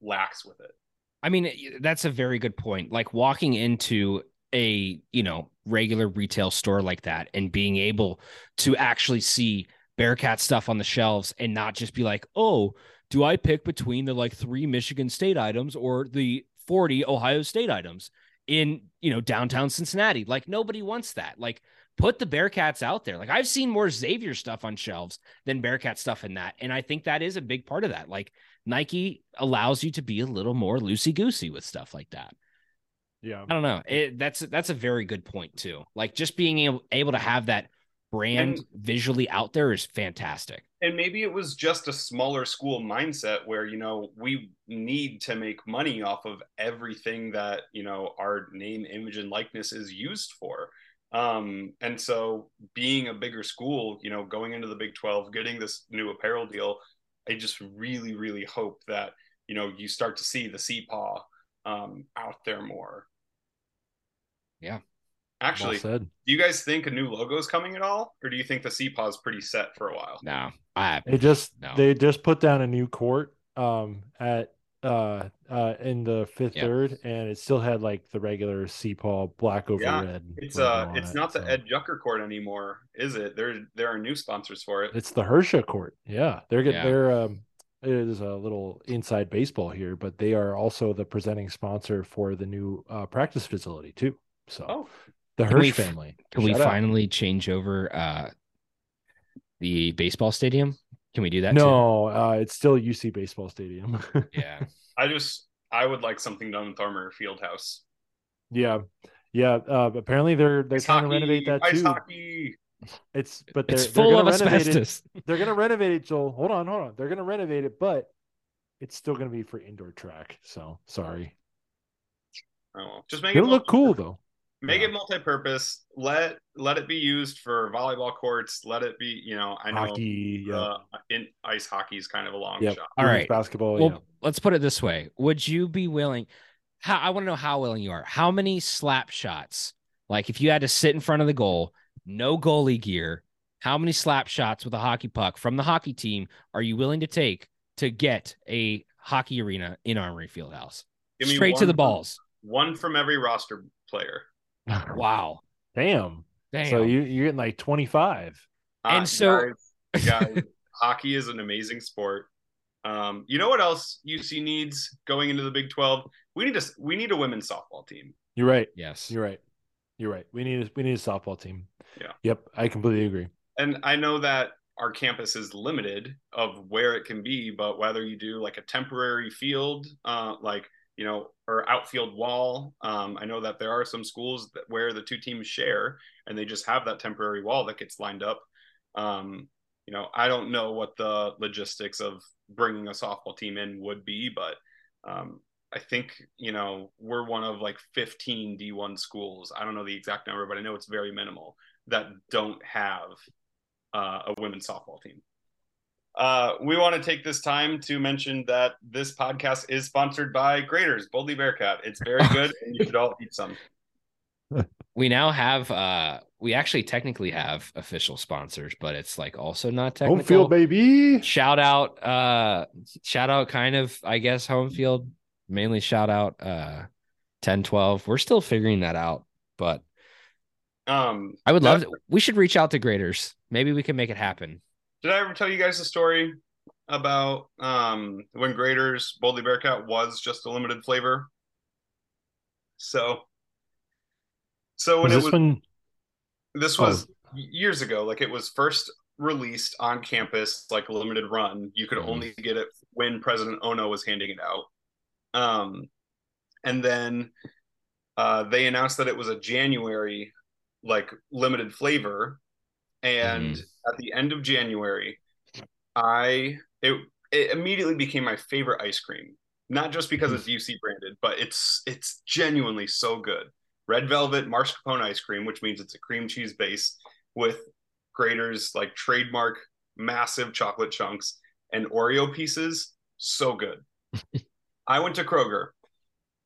lax with it I mean, that's a very good point. Like walking into a, you know, regular retail store like that and being able to actually see Bearcat stuff on the shelves and not just be like, "Oh, do I pick between the like 3 Michigan State items or the 40 Ohio State items in, you know, downtown Cincinnati?" Like nobody wants that. Like put the Bearcats out there. Like I've seen more Xavier stuff on shelves than Bearcat stuff in that. And I think that is a big part of that. Like Nike allows you to be a little more loosey goosey with stuff like that. Yeah. I don't know. It, that's that's a very good point too. Like just being able, able to have that brand And- visually out there is fantastic. and maybe it was just a smaller school mindset where you know we need to make money off of everything that you know our name image and likeness is used for um and so being a bigger school you know going into the big 12 getting this new apparel deal i just really really hope that you know you start to see the cpaw um out there more Yeah. actually well said. do you guys think a new logo is coming at all or do you think the cpaw is pretty set for a while No, I They just No. they just put down a new court um at uh uh in the fifth Yep. third and it still had like the regular CPAW black over Yeah, red. It's uh, on it's it, not the so. Ed Jucker court anymore, is it? There, there are new sponsors for it. It's the Hersha court. Yeah. They're good. Yeah. They're um it is a little inside baseball here, but they are also the presenting sponsor for the new uh practice facility too. So Oh, the Can we family. Can we out. finally change over uh the baseball stadium? Can we do that? too? No, uh it's still UC baseball stadium. Yeah. I just, I would like something done with Armory Fieldhouse. yeah. Yeah, uh, apparently they're they're Ice trying to renovate that ice too. hockey. It's but they're, It's they're full gonna of renovate it. asbestos. They're gonna renovate it, Joel. Hold on, hold on. They're gonna renovate it, but it's still gonna be for indoor track. So sorry. Oh, just make It'll it look cool though. Make Yeah. it multi-purpose. Let let it be used for volleyball courts. Let it be, you know, I know Hockey, yeah. uh, in ice hockey is kind of a long Yep. shot. All Women's right. basketball. Well, yeah. let's put it this way: Would you be willing? How I want to know how willing you are. How many slap shots? Like if you had to sit in front of the goal, no goalie gear. How many slap shots with a hockey puck from the hockey team are you willing to take to get a hockey arena in Armory Fieldhouse? Give me Straight to one the from- balls. One from every roster player. Wow. Damn. Damn. So you you're getting like 25. And Uh, so- guys, guys, hockey is an amazing sport. Um, you know what else UC needs going into the Big Twelve? We need a we need a women's softball team. You're right. yes. You're right. You're right. We need a, we need a softball team. Yeah. Yep. I completely agree. And I know that our campus is limited of where it can be, but whether you do like a temporary field, uh, like you know, or outfield wall, um, I know that there are some schools that where the two teams share, and they just have that temporary wall that gets lined up. Um, you know, I don't know what the logistics of bringing a softball team in would be, but um, I think you know we're one of like 15 D1 schools. I don't know the exact number, but I know it's very minimal that don't have uh, a women's softball team. Uh, we want to take this time to mention that this podcast is sponsored by Graeter's Boldly Bearcat. It's very good, and you should all eat some. We now have uh we actually technically have official sponsors, but it's like also not Home technical. field, baby. shout out uh shout out kind of i guess home field mainly shout out uh 10 12 we're still figuring that out but Um, i would love that- to, we should reach out to Graeter's maybe we can make it happen Did I ever tell you guys the story about um, when Graeter's Boldly Bearcat was just a limited flavor? So, so when Was it this was one? this Oh. was years ago like it was first released on campus like a limited run you could Mhm. only get it when president ono was handing it out um and then uh they announced that it was a january like limited flavor and mm-hmm. at the end of january i it it immediately became my favorite ice cream not just because mm-hmm. it's uc branded but it's it's genuinely so good red velvet mascarpone ice cream, which means it's a cream cheese base with Graeter's like trademark massive chocolate chunks and Oreo pieces. So good. I went to Kroger.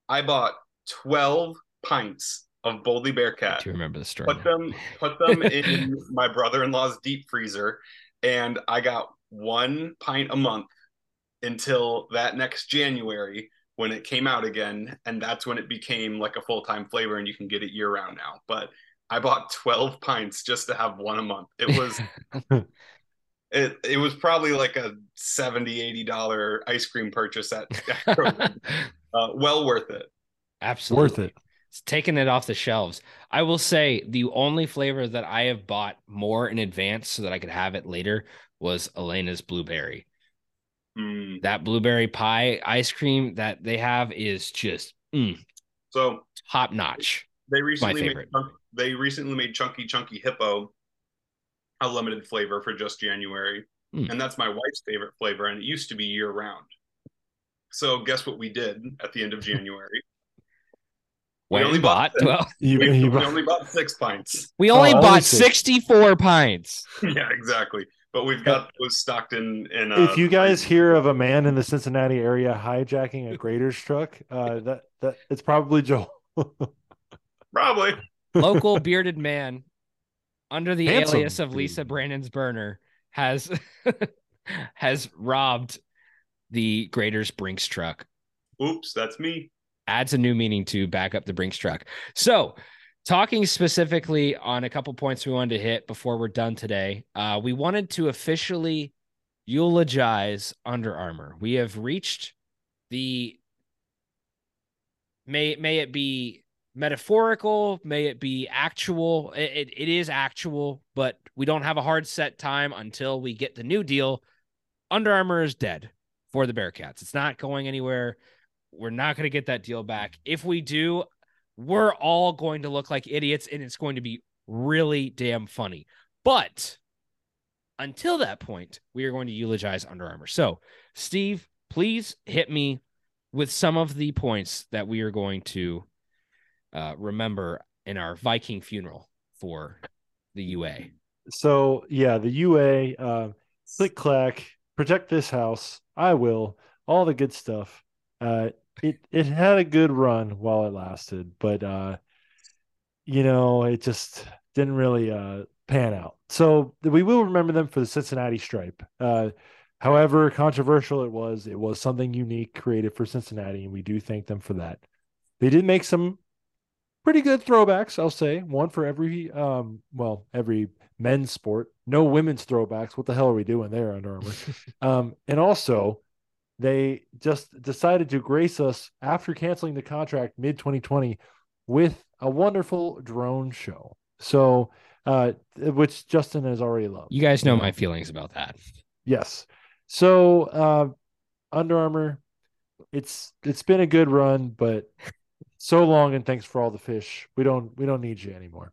I bought 12 pints of Boldly i Bearcat. do remember the story Put now. them put them in my brother-in-law's deep freezer and I got one pint a month until that next January when it came out again and that's when it became like a full-time flavor and you can get it year round now but i bought 12 pints just to have one a month it was it, it was probably like a 70 80 dollar ice cream purchase at, at uh, well worth it absolutely Worth it. It's taking it off the shelves. I will say the only flavor that I have bought more in advance so that I could have it later was Elena's blueberry. Mm. That blueberry pie ice cream that they have is just mm, So top notch. they recently made they recently made Chunky Chunky Hippo a limited flavor for just January, Mm. and that's my wife's favorite flavor, and it used to be year round. So guess what we did at the end of January? We only bought bought. Well, You, we, you- we only bought six pints. we only Oh, bought 64 pints. yeah, exactly. But we've got those stocked in. In uh, if you guys hear of a man in the Cincinnati area hijacking a Graeter's truck, uh, that that it's probably Joel. probably Local bearded man under the Handsome alias of Lisa dude. Brandon's burner has has robbed the Graeter's Brinks truck. oops, that's me. Adds a new meaning to back up the Brinks truck. So, talking specifically on a couple points we wanted to hit before we're done today, uh, we wanted to officially eulogize Under Armour. We have reached the may may it be metaphorical, may it be actual. It, it, it is actual, but we don't have a hard set time until we get the new deal. Under Armour is dead for the Bearcats. It's not going anywhere. We're not going to get that deal back. If we do, we're all going to look like idiots and it's going to be really damn funny. But until that point, we are going to eulogize Under Armour. So, Steve, please hit me with some of the points that we are going to uh, remember in our Viking funeral for the UA. So yeah, the UA, uh, click clack, protect this house. I will. All the good stuff. Uh, it it had a good run while it lasted, but uh, you know, it just didn't really uh pan out. So we will remember them for the Cincinnati stripe. Uh, however controversial it was, it was something unique created for Cincinnati, and we do thank them for that. They did make some pretty good throwbacks, I'll say. One for every um well, every men's sport. No women's throwbacks. What the hell are we doing there, Under Armour? um, and also they just decided to grace us after canceling the contract mid 2020 with a wonderful drone show. So uh which Justin has already loved. You guys know my feelings about that. Yes. So uh Under Armour, it's it's been a good run, but so long and thanks for all the fish. We don't we don't need you anymore.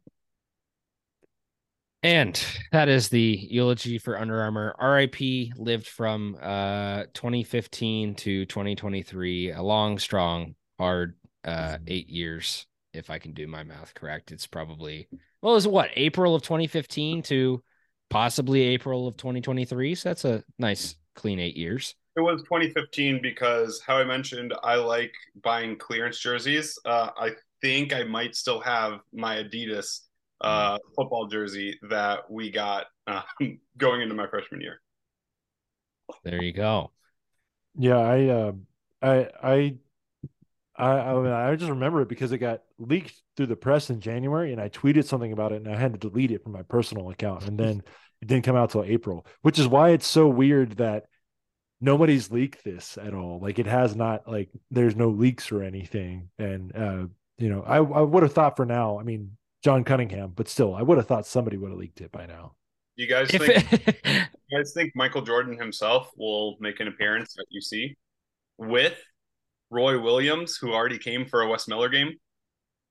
And that is the eulogy for Under Armour. RIP lived from uh 2015 to 2023, a long, strong, hard uh eight years, if I can do my math correct. It's probably well, it was what April of 2015 to possibly April of 2023. So that's a nice clean eight years. It was 2015 because, how I mentioned, I like buying clearance jerseys. Uh, I think I might still have my Adidas uh, football jersey that we got uh, going into my freshman year. There you go. Yeah, I uh, I I I I, mean, I just remember it because it got leaked through the press in January, and I tweeted something about it, and I had to delete it from my personal account, and then it didn't come out till April, which is why it's so weird that nobody's leaked this at all. Like it has not like there's no leaks or anything, and uh, you know, I I would have thought for now. I mean, John Cunningham, but still, I would have thought somebody would have leaked it by now. You guys If think it, you guys think Michael Jordan himself will make an appearance at UC with Roy Williams, who already came for a Wes Miller game?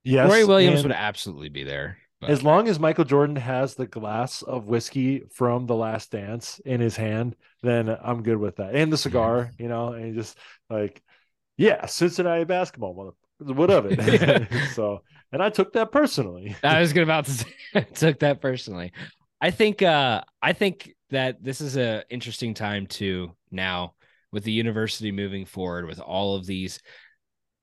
Yes, Roy Williams would absolutely be there. but- As long as Michael Jordan has the glass of whiskey from The Last Dance in his hand, then I'm good with that. And the cigar, mm-hmm. you know, and just like, yeah, Cincinnati basketball, mother, what of it? so, and I took that personally. I was gonna about to say, I took that personally. I think uh I think that this is a interesting time to now with the university moving forward with all of these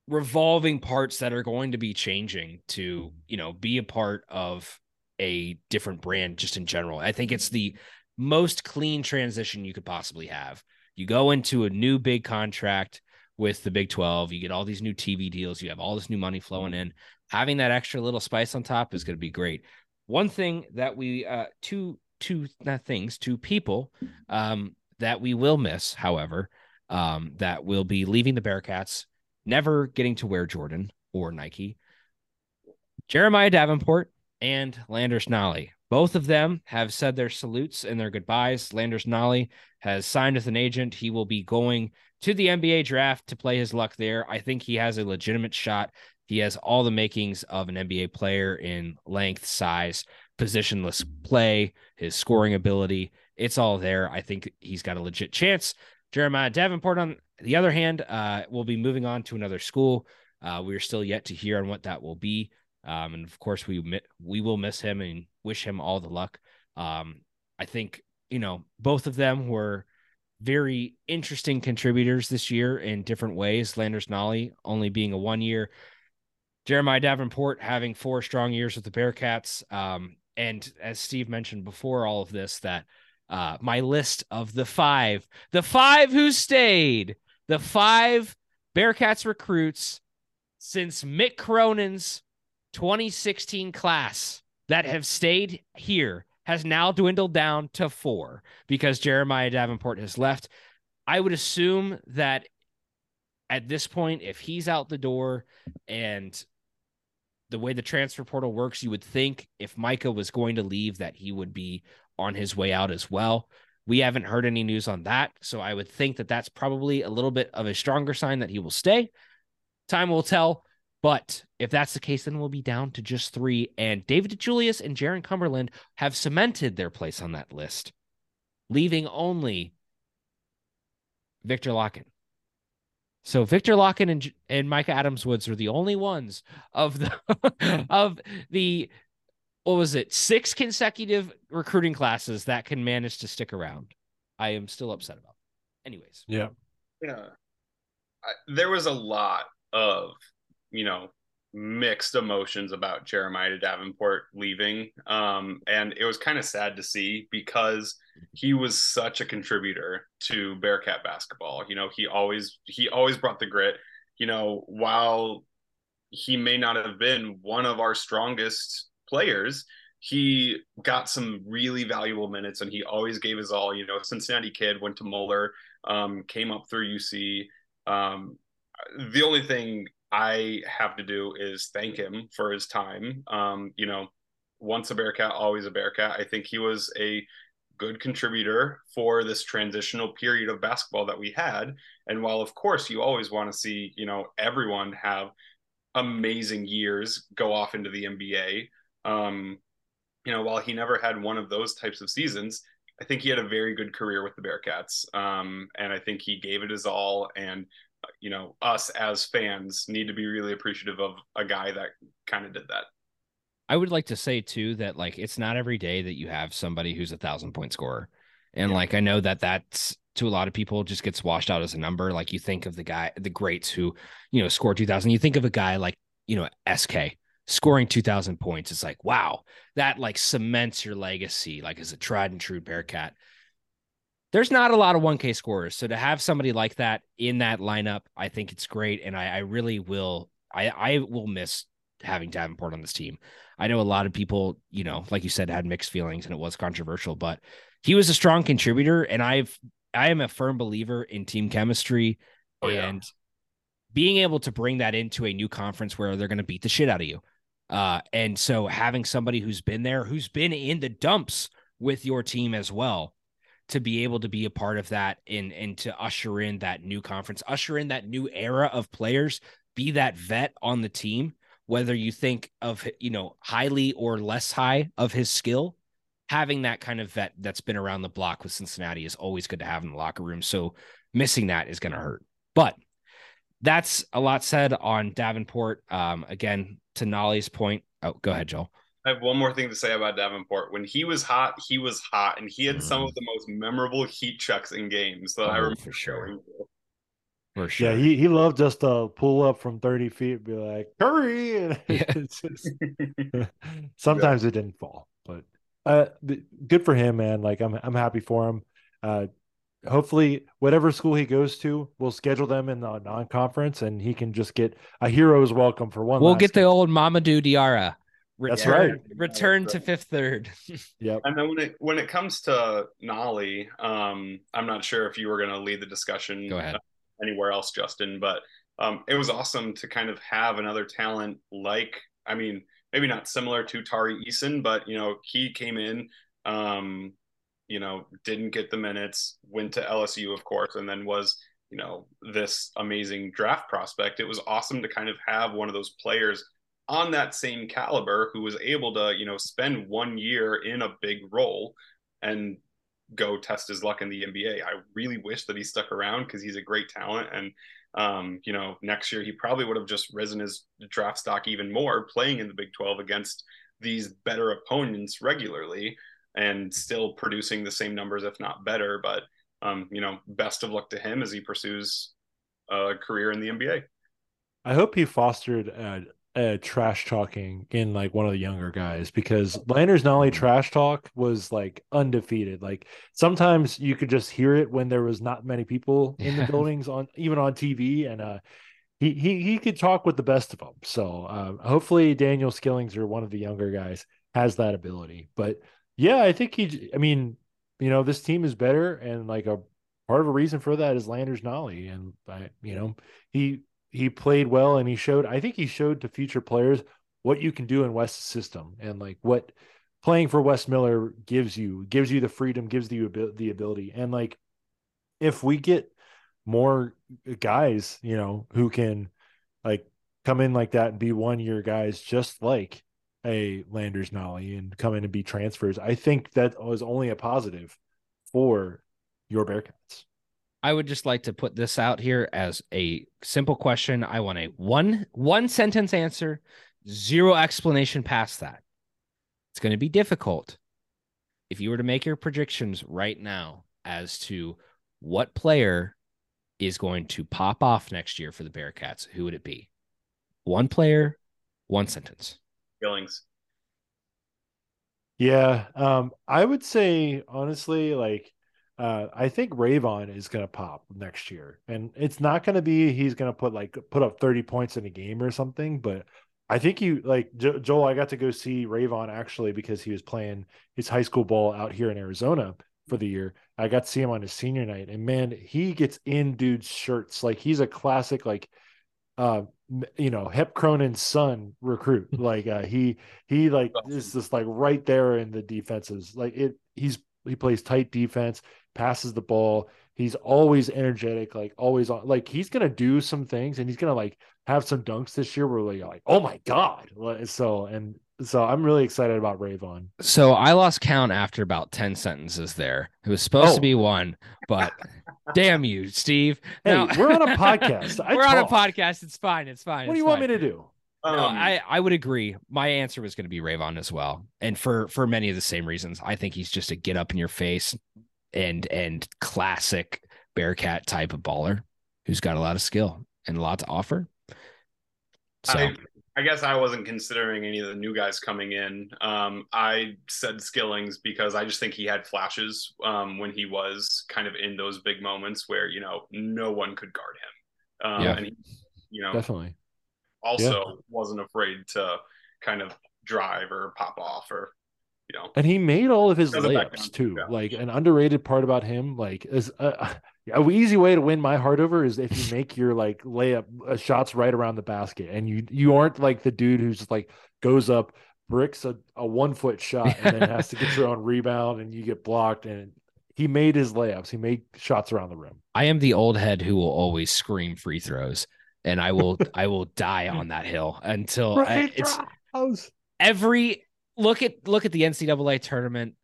revolving parts that are going to be changing to, you know, be a part of a different brand just in general. I think it's the most clean transition you could possibly have. You go into a new big contract with the Big 12, you get all these new TV deals, you have all this new money flowing in. Having that extra little spice on top is going to be great. One thing that we uh two two not things, two people um that we will miss, however, um that will be leaving the Bearcats, never getting to wear Jordan or Nike Jeremiah Davenport and Landers Nolley. Both of them have said their salutes and their goodbyes. Landers Nolley has signed with an agent. He will be going to the NBA draft to play his luck there. I think he has a legitimate shot. He has all the makings of an NBA player in length, size, positionless play, his scoring ability. It's all there. I think he's got a legit chance. Jeremiah Davenport, on the other hand, uh, will be moving on to another school. Uh, we're still yet to hear on what that will be. Um, and of course, we we will miss him and wish him all the luck. Um, I think you know both of them were very interesting contributors this year in different ways. Landers Nolley only being a one year, Jeremiah Davenport having four strong years with the Bearcats. Um, and as Steve mentioned before all of this, that uh, my list of the five, the five who stayed, the five Bearcats recruits since Mick Cronin's 2016 class that have stayed here has now dwindled down to four because Jeremiah Davenport has left. I would assume that at this point, if he's out the door and the way the transfer portal works, you would think if Mika was going to leave, that he would be on his way out as well. We haven't heard any news on that. So I would think that that's probably a little bit of a stronger sign that he will stay. Time will tell. But if that's the case, then we'll be down to just three. And David DeJulius and Jarron Cumberland have cemented their place on that list, leaving only Victor Lakhin. So Victor Lakhin and, and Mika Adams Woods are the only ones of the of the what was it six consecutive recruiting classes that can manage to stick around. I am still upset about. Anyways, yeah, yeah. I, there was a lot of you know, mixed emotions about Jeremiah Davenport leaving. Um, and it was kind of sad to see because he was such a contributor to Bearcat basketball. You know, he always he always brought the grit. You know, while he may not have been one of our strongest players, he got some really valuable minutes and he always gave his all. You know, Cincinnati kid went to Moeller, um, came up through UC. Um, the only thing I have to do is thank him for his time. Um, you know, once a Bearcat, always a Bearcat. I think he was a good contributor for this transitional period of basketball that we had. And while, of course, you always want to see, you know, everyone have amazing years go off into the NBA, um, you know, while he never had one of those types of seasons, I think he had a very good career with the Bearcats. Um, and I think he gave it his all. And you know, us as fans need to be really appreciative of a guy that kind of did that. I would like to say too that like it's not every day that you have somebody who's a thousand point scorer. And yeah. like I know that that's to a lot of people just gets washed out as a number. Like you think of the guy, the greats who, you know, score 2000. You think of a guy like, you know, SK scoring 2000 points. It's like, wow, that like cements your legacy, like as a tried and true Bearcat there's not a lot of 1K scorers. So to have somebody like that in that lineup, I think it's great. And I, I really will I, I will miss having Davenport on this team. I know a lot of people, you know, like you said, had mixed feelings and it was controversial, but he was a strong contributor. And I've I am a firm believer in team chemistry oh, and yeah. being able to bring that into a new conference where they're going to beat the shit out of you. Uh, and so having somebody who's been there, who's been in the dumps with your team as well, to be able to be a part of that and and to usher in that new conference, usher in that new era of players, be that vet on the team, whether you think of you know highly or less high of his skill, having that kind of vet that's been around the block with Cincinnati is always good to have in the locker room. So missing that is going to hurt. But that's a lot said on Davenport. Um, again, to Nolley's point. Oh, go ahead, Joel. I have one more thing to say about Davenport. When he was hot, he was hot, and he had mm. some of the most memorable heat checks in games that oh, I remember. For sure. For sure. Yeah, he, he loved just to pull up from 30 feet and be like, Curry. And yeah. just, sometimes yeah. it didn't fall, but uh, good for him, man. Like, I'm, I'm happy for him. Uh, hopefully, whatever school he goes to, we'll schedule them in the non conference and he can just get a hero's welcome for one. We'll get game. the old Mamadou Diarra. That's right. Return to fifth third. yep. And then when it when it comes to Nolley, um, I'm not sure if you were going to lead the discussion. Go ahead. Anywhere else, Justin, but um, it was awesome to kind of have another talent like. I mean, maybe not similar to Tari Eason, but you know, he came in, um, you know, didn't get the minutes, went to LSU, of course, and then was you know this amazing draft prospect. It was awesome to kind of have one of those players on that same caliber who was able to you know spend one year in a big role and go test his luck in the NBA. I really wish that he stuck around because he's a great talent and um, you know, next year he probably would have just risen his draft stock even more playing in the Big 12 against these better opponents regularly and still producing the same numbers, if not better. But, um, you know, best of luck to him as he pursues a career in the NBA. I hope he fostered a, a trash talking in like one of the younger guys because Landers Nolley trash talk was like undefeated. Like sometimes you could just hear it when there was not many people in the buildings on even on TV, and uh, he he he could talk with the best of them. So uh, hopefully Daniel Skillings or one of the younger guys has that ability. But yeah, I think he. I mean, you know, this team is better, and like a part of a reason for that is Landers Nolley, and I, you know, he he played well and he showed I think he showed to future players what you can do in Wes's system and like what playing for Wes Miller gives you gives you the freedom gives you the ability and like if we get more guys you know who can like come in like that and be one year guys just like a Landers Nolley and come in and be transfers I think that was only a positive for your Bearcats. I would just like to put this out here as a simple question. I want a one one sentence answer, zero explanation past that. It's going to be difficult. If you were to make your predictions right now as to what player is going to pop off next year for the Bearcats, who would it be? One player, one sentence. Skillings. Yeah, um, I would say honestly, like uh, I think Rayvon is going to pop next year, and it's not going to be he's going to put like put up thirty points in a game or something, but I think you like jo- Joel. I got to go see Rayvon actually because he was playing his high school ball out here in Arizona for the year. I got to see him on his senior night, and man, he gets in dude's shirts like he's a classic like uh you know Hep Cronin's son recruit. Like uh, he he like is just like right there in the defenses. Like it he's he plays tight defense passes the ball. He's always energetic, like always on. Like he's gonna do some things, and he's gonna like have some dunks this year where like, like oh my god. So and so I'm really excited about Rayvon. So I lost count after about 10 sentences there. It was supposed oh. to be one, but damn you, Steve. Hey, no. we're on a podcast. we're talk. on a podcast. It's fine. It's fine. What do you fine. want me to do? Um, no, I, I would agree. My answer was going to be Rayvon as well. And for for many of the same reasons. I think he's just a get up in your face, and and classic Bearcat type of baller who's got a lot of skill and a lot to offer. So I, I guess I wasn't considering any of the new guys coming in. Um, I said Skillings because I just think he had flashes um, when he was kind of in those big moments where you know no one could guard him. Um, yeah, and he, you know, definitely. Also, yeah. wasn't afraid to kind of drive or pop off or you know. And he made all of his layups too. Yeah. Like an underrated part about him, like is uh, a easy way to win my heart over is if you make your like layup uh, shots right around the basket, and you you aren't like the dude who's like goes up bricks a, a one foot shot and then has to get your own rebound and you get blocked and he made his layups. He made shots around the rim. I am the old head who will always scream free throws, and I will I will die on that hill until I, it's every look at look at the NCAA tournament.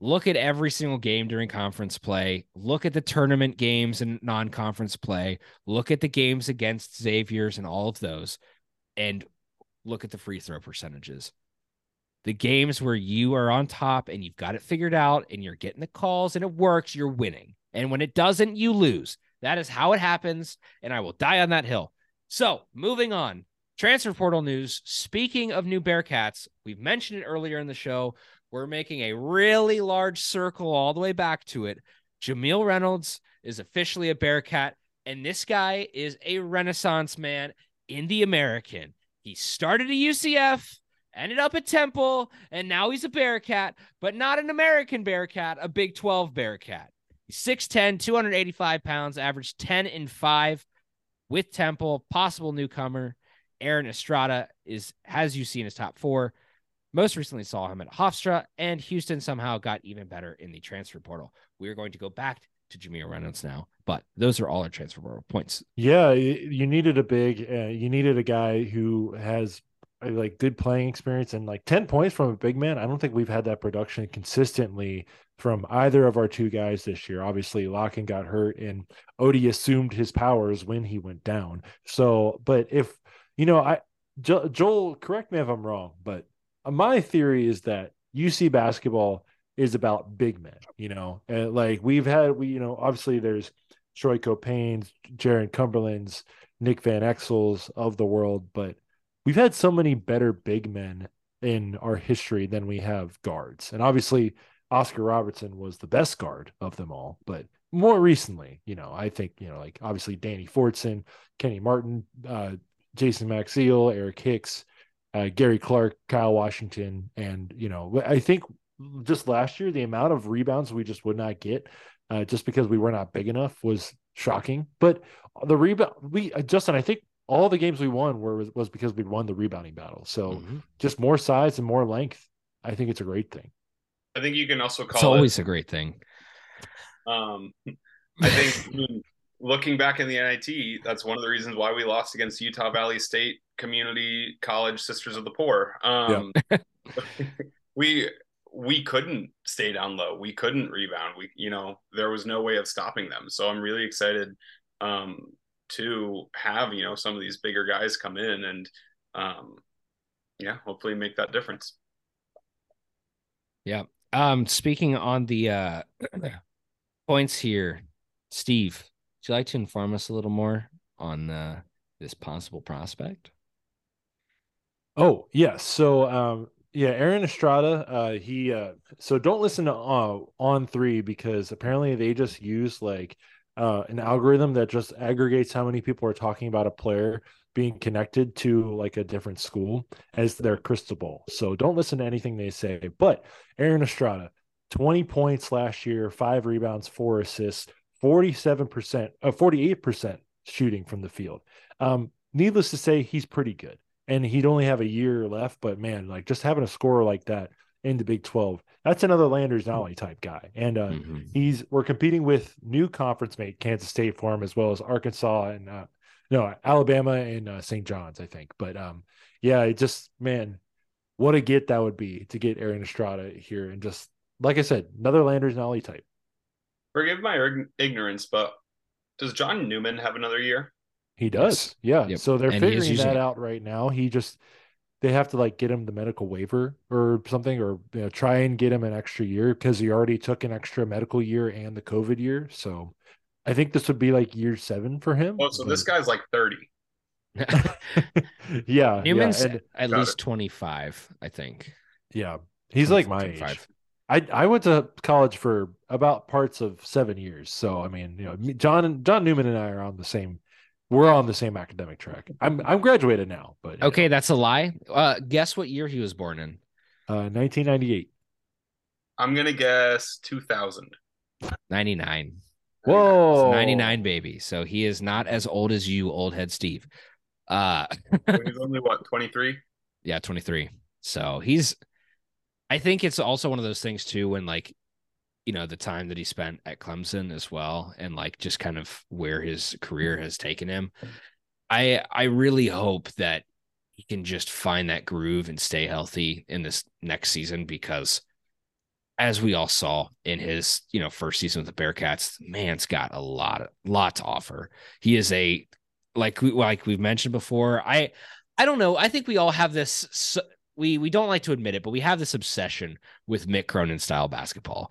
Look at every single game during conference play. Look at the tournament games and non-conference play. Look at the games against Xavier's and all of those, and look at the free throw percentages. The games where you are on top and you've got it figured out and you're getting the calls and it works, you're winning. And when it doesn't, you lose. That is how it happens. And I will die on that hill. So moving on. Transfer portal news. Speaking of new Bearcats, we've mentioned it earlier in the show. We're making a really large circle all the way back to it. Jamille Reynolds is officially a Bearcat, and this guy is a renaissance man in the American. He started at UCF, ended up at Temple, and now he's a Bearcat, but not an American Bearcat, a Big 12 Bearcat. He's 6'10, 285 pounds, averaged 10 and 5 with Temple, possible newcomer. Aaron Estrada is has you seen his top four. Most recently saw him at Hofstra, and Houston somehow got even better in the transfer portal. We are going to go back to Jamille Reynolds now, but those are all our transfer portal points. Yeah, you needed a big, uh, you needed a guy who has like good playing experience and like 10 points from a big man. I don't think we've had that production consistently from either of our two guys this year. Obviously, Lakhin got hurt and Ody assumed his powers when he went down. So, but if you know, I jo- Joel, correct me if I'm wrong, but my theory is that UC basketball is about big men, you know, and like we've had, we, you know, obviously there's Troy Caupain's, Jarron Cumberland's, Nick Van Exel's of the world, but we've had so many better big men in our history than we have guards. And obviously, Oscar Robertson was the best guard of them all. But more recently, you know, I think, you know, like obviously Danny Fortson, Kenny Martin, uh, Jason Maxiell, Eric Hicks, uh, Gary Clark, Kyle Washington. And, you know, I think just last year, the amount of rebounds we just would not get uh, just because we were not big enough was shocking. But the rebound, we, uh, Justin, I think all the games we won were was because we won the rebounding battle. So mm-hmm. just more size and more length. I think it's a great thing. I think you can also call it's always it, a great thing. Um, I think looking back in the NIT, that's one of the reasons why we lost against Utah Valley State Community College Sisters of the Poor. Um, yeah. we we couldn't stay down low. We couldn't rebound. We you know there was no way of stopping them. So I'm really excited um, to have you know some of these bigger guys come in and um yeah hopefully make that difference yeah um speaking on the uh points here steve you like to inform us a little more on uh this possible prospect oh yes yeah. so um yeah aaron estrada uh he uh so don't listen to uh, on three because apparently they just use like uh, an algorithm that just aggregates how many people are talking about a player being connected to like a different school as their crystal ball. So don't listen to anything they say. But Aaron Estrada, 20 points last year, five rebounds, four assists, 47%, uh, 48% shooting from the field. Um, needless to say, he's pretty good. And he'd only have a year left, but man, like just having a scorer like that in the Big 12. That's another Landers Nolley type guy. And uh, mm-hmm. he's we're competing with new conference mate Kansas State for him as well as Arkansas and uh, no Alabama and uh, St. John's, I think. But um, yeah, it just man, what a get that would be to get Aaron Estrada here and just like I said, another Landers Nolley type. Forgive my ignorance, but does John Newman have another year? He does. Yeah. Yep. So they're and figuring that out right now. He just they have to like get him the medical waiver or something or you know, try and get him an extra year because he already took an extra medical year and the covid year so i think this would be like year seven for him oh so but... this guy's like 30 yeah Newman's yeah, at least it. 25 i think yeah he's like my 25. age I, I went to college for about parts of seven years, so I mean, you know, John John Newman and I are on the same we're on the same academic track. I'm I'm graduated now, but okay, know. that's a lie. Uh, guess what year he was born in? Uh, 1998. I'm gonna guess 2000. 99. Whoa, 99 baby. So he is not as old as you, old head Steve. Uh, he's only what 23. Yeah, 23. So he's. I think it's also one of those things too when like you know the time that he spent at Clemson as well and like just kind of where his career has taken him. I I really hope that he can just find that groove and stay healthy in this next season because as we all saw in his, you know, first season with the Bearcats, man's got a lot of lot to offer. He is a like we like we've mentioned before. I I don't know. I think we all have this we we don't like to admit it, but we have this obsession with Mick Cronin style basketball.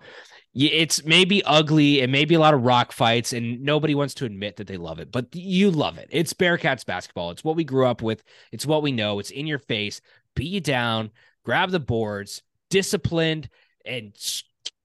It's maybe ugly and maybe a lot of rock fights and nobody wants to admit that they love it but you love it. It's bearcats basketball. It's what we grew up with. It's what we know. It's in your face. Beat you down. Grab the boards. Disciplined and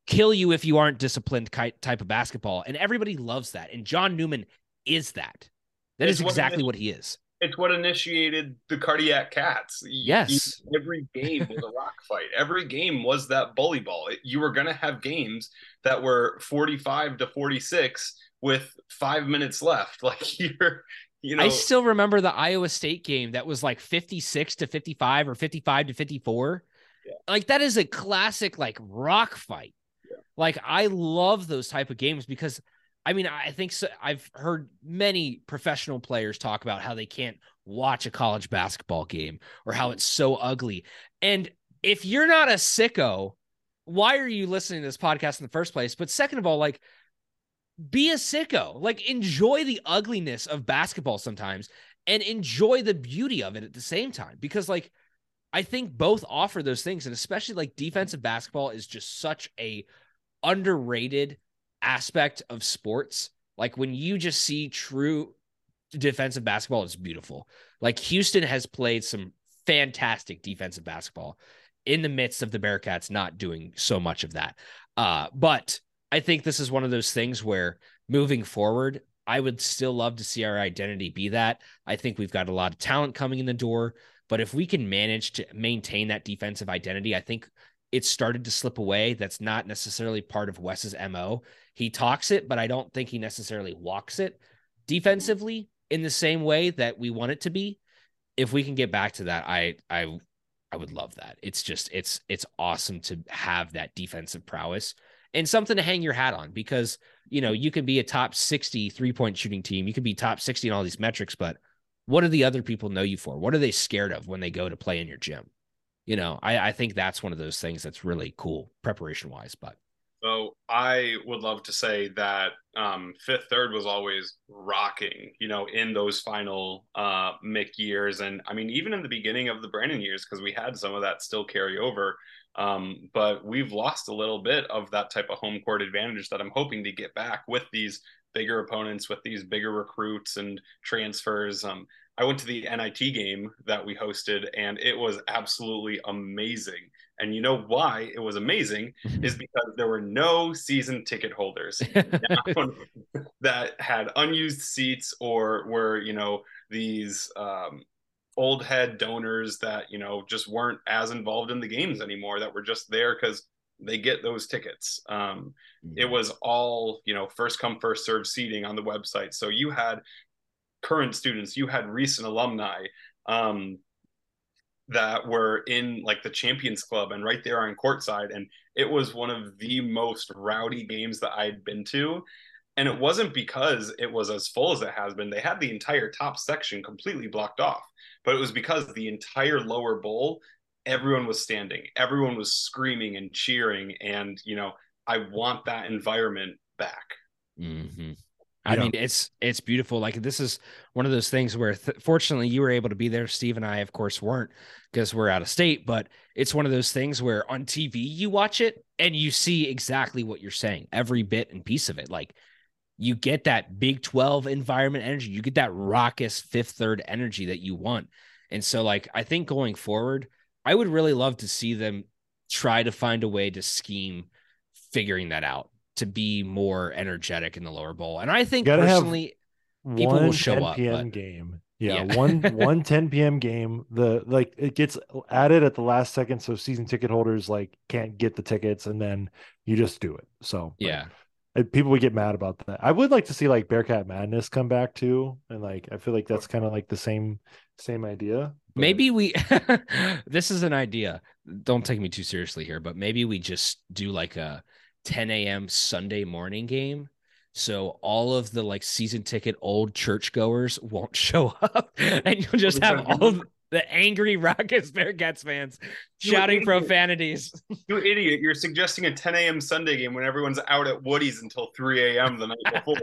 kill you if you aren't disciplined type of basketball. And everybody loves that. And john newman is that. That it's is exactly what he is it's what initiated the cardiac cats. Yes. every game was a rock fight. Every game was that bully ball. You were going to have games that were 45 to 46 with five minutes left. Like you're, you know, I still remember the Iowa State game that was like 56 to 55 or 55 to 54. Yeah. Like that is a classic like rock fight. Yeah. Like I love those type of games because I mean I think so, I've heard many professional players talk about how they can't watch a college basketball game or how it's so ugly. And if you're not a sicko, why are you listening to this podcast in the first place? But second of all, like be a sicko. Like enjoy the ugliness of basketball sometimes and enjoy the beauty of it at the same time. Because like I think both offer those things. And especially like defensive basketball is just such a underrated aspect of sports. Like when you just see true defensive basketball, it's beautiful. Like Houston has played some fantastic defensive basketball in the midst of the Bearcats not doing so much of that. Uh, but I think this is one of those things where moving forward, I would still love to see our identity be that. I think we've got a lot of talent coming in the door, but if we can manage to maintain that defensive identity, I think it started to slip away. That's not necessarily part of Wes's MO. He talks it, but I don't think he necessarily walks it defensively in the same way that we want it to be. If we can get back to that, I I I would love that. It's just it's it's awesome to have that defensive prowess and something to hang your hat on because you know you can be a top 60 three point shooting team you can be top 60 in all these metrics but what do the other people know you for what are they scared of when they go to play in your gym you know i, I think that's one of those things that's really cool preparation wise but so I would love to say that um, fifth third was always rocking, you know, in those final uh, Mick years, and I mean even in the beginning of the Brannon years because we had some of that still carry over. Um, but we've lost a little bit of that type of home court advantage that I'm hoping to get back with these bigger opponents, with these bigger recruits and transfers. Um, I went to the NIT game that we hosted, and it was absolutely amazing. And you know why it was amazing is because there were no season ticket holders that had unused seats or were, you know, these um, old head donors that you know just weren't as involved in the games anymore that were just there because they get those tickets um, mm-hmm. it was all you know first come first serve seating on the website so you had current students you had recent alumni um, that were in like the champions club and right there on courtside and it was one of the most rowdy games that i had been to and it wasn't because it was as full as it has been they had the entire top section completely blocked off but it was because the entire lower bowl, everyone was standing, everyone was screaming and cheering, and you know, I want that environment back. Mm-hmm. I yeah. mean, it's it's beautiful. Like this is one of those things where, th- fortunately, you were able to be there. Steve and I, of course, weren't because we're out of state. But it's one of those things where on TV you watch it and you see exactly what you're saying, every bit and piece of it. Like you get that Big 12 environment energy. You get that raucous fifth third energy that you want. And so, like, I think going forward, I would really love to see them try to find a way to scheme figuring that out to be more energetic in the lower bowl. And I think personally, people will show up. PM but, game. Yeah, yeah. one one 10 p.m. game. The like it gets added at the last second, so season ticket holders like can't get the tickets, and then you just do it. So yeah, people would get mad about that. I would like to see like Bearcat Madness come back too, and like I feel like that's kind of like the same same idea. But... Maybe we this is an idea. Don't take me too seriously here, but maybe we just do like a 10 a.m. Sunday morning game. So all of the like season ticket old churchgoers won't show up, and you'll just have all the angry Rockets Bearcats fans you shouting idiot. profanities. You idiot. You're suggesting a 10 a.m. Sunday game when everyone's out at Woody's until 3 a.m. the night before.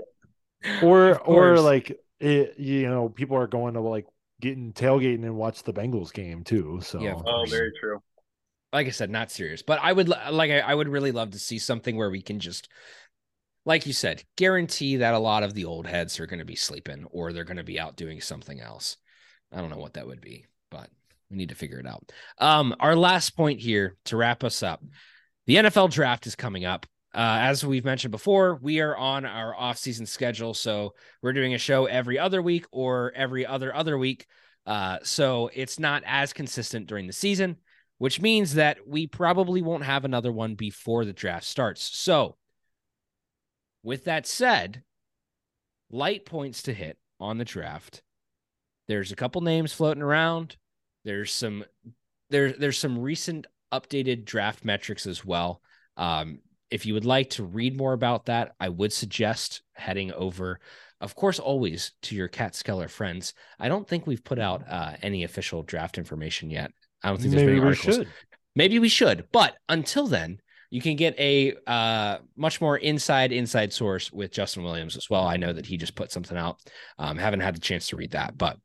or or like it, you know, people are going to like getting tailgating and watch the Bengals game too. So yeah, oh, very true. Like I said, not serious, but I would like I, would really love to see something where we can just like you said, guarantee that a lot of the old heads are going to be sleeping or they're going to be out doing something else. I don't know what that would be but we need to figure it out. Um, our last point here to wrap us up the NFL draft is coming up. Uh, as we've mentioned before, we are on our off-season schedule, so we're doing a show every other week or every other other week. Uh, so it's not as consistent during the season, which means that we probably won't have another one before the draft starts. So, with that said, light points to hit on the draft There's a couple names floating around. There's some there there's some recent updated draft metrics as well. Um, if you would like to read more about that, I would suggest heading over, of course, always to your Catskeller friends. I don't think we've put out uh, any official draft information yet. I don't think there's Maybe many we articles. should. Maybe we should, but until then, you can get a uh, much more inside inside source with Justin Williams as well. I know that he just put something out. Um, haven't had the chance to read that, but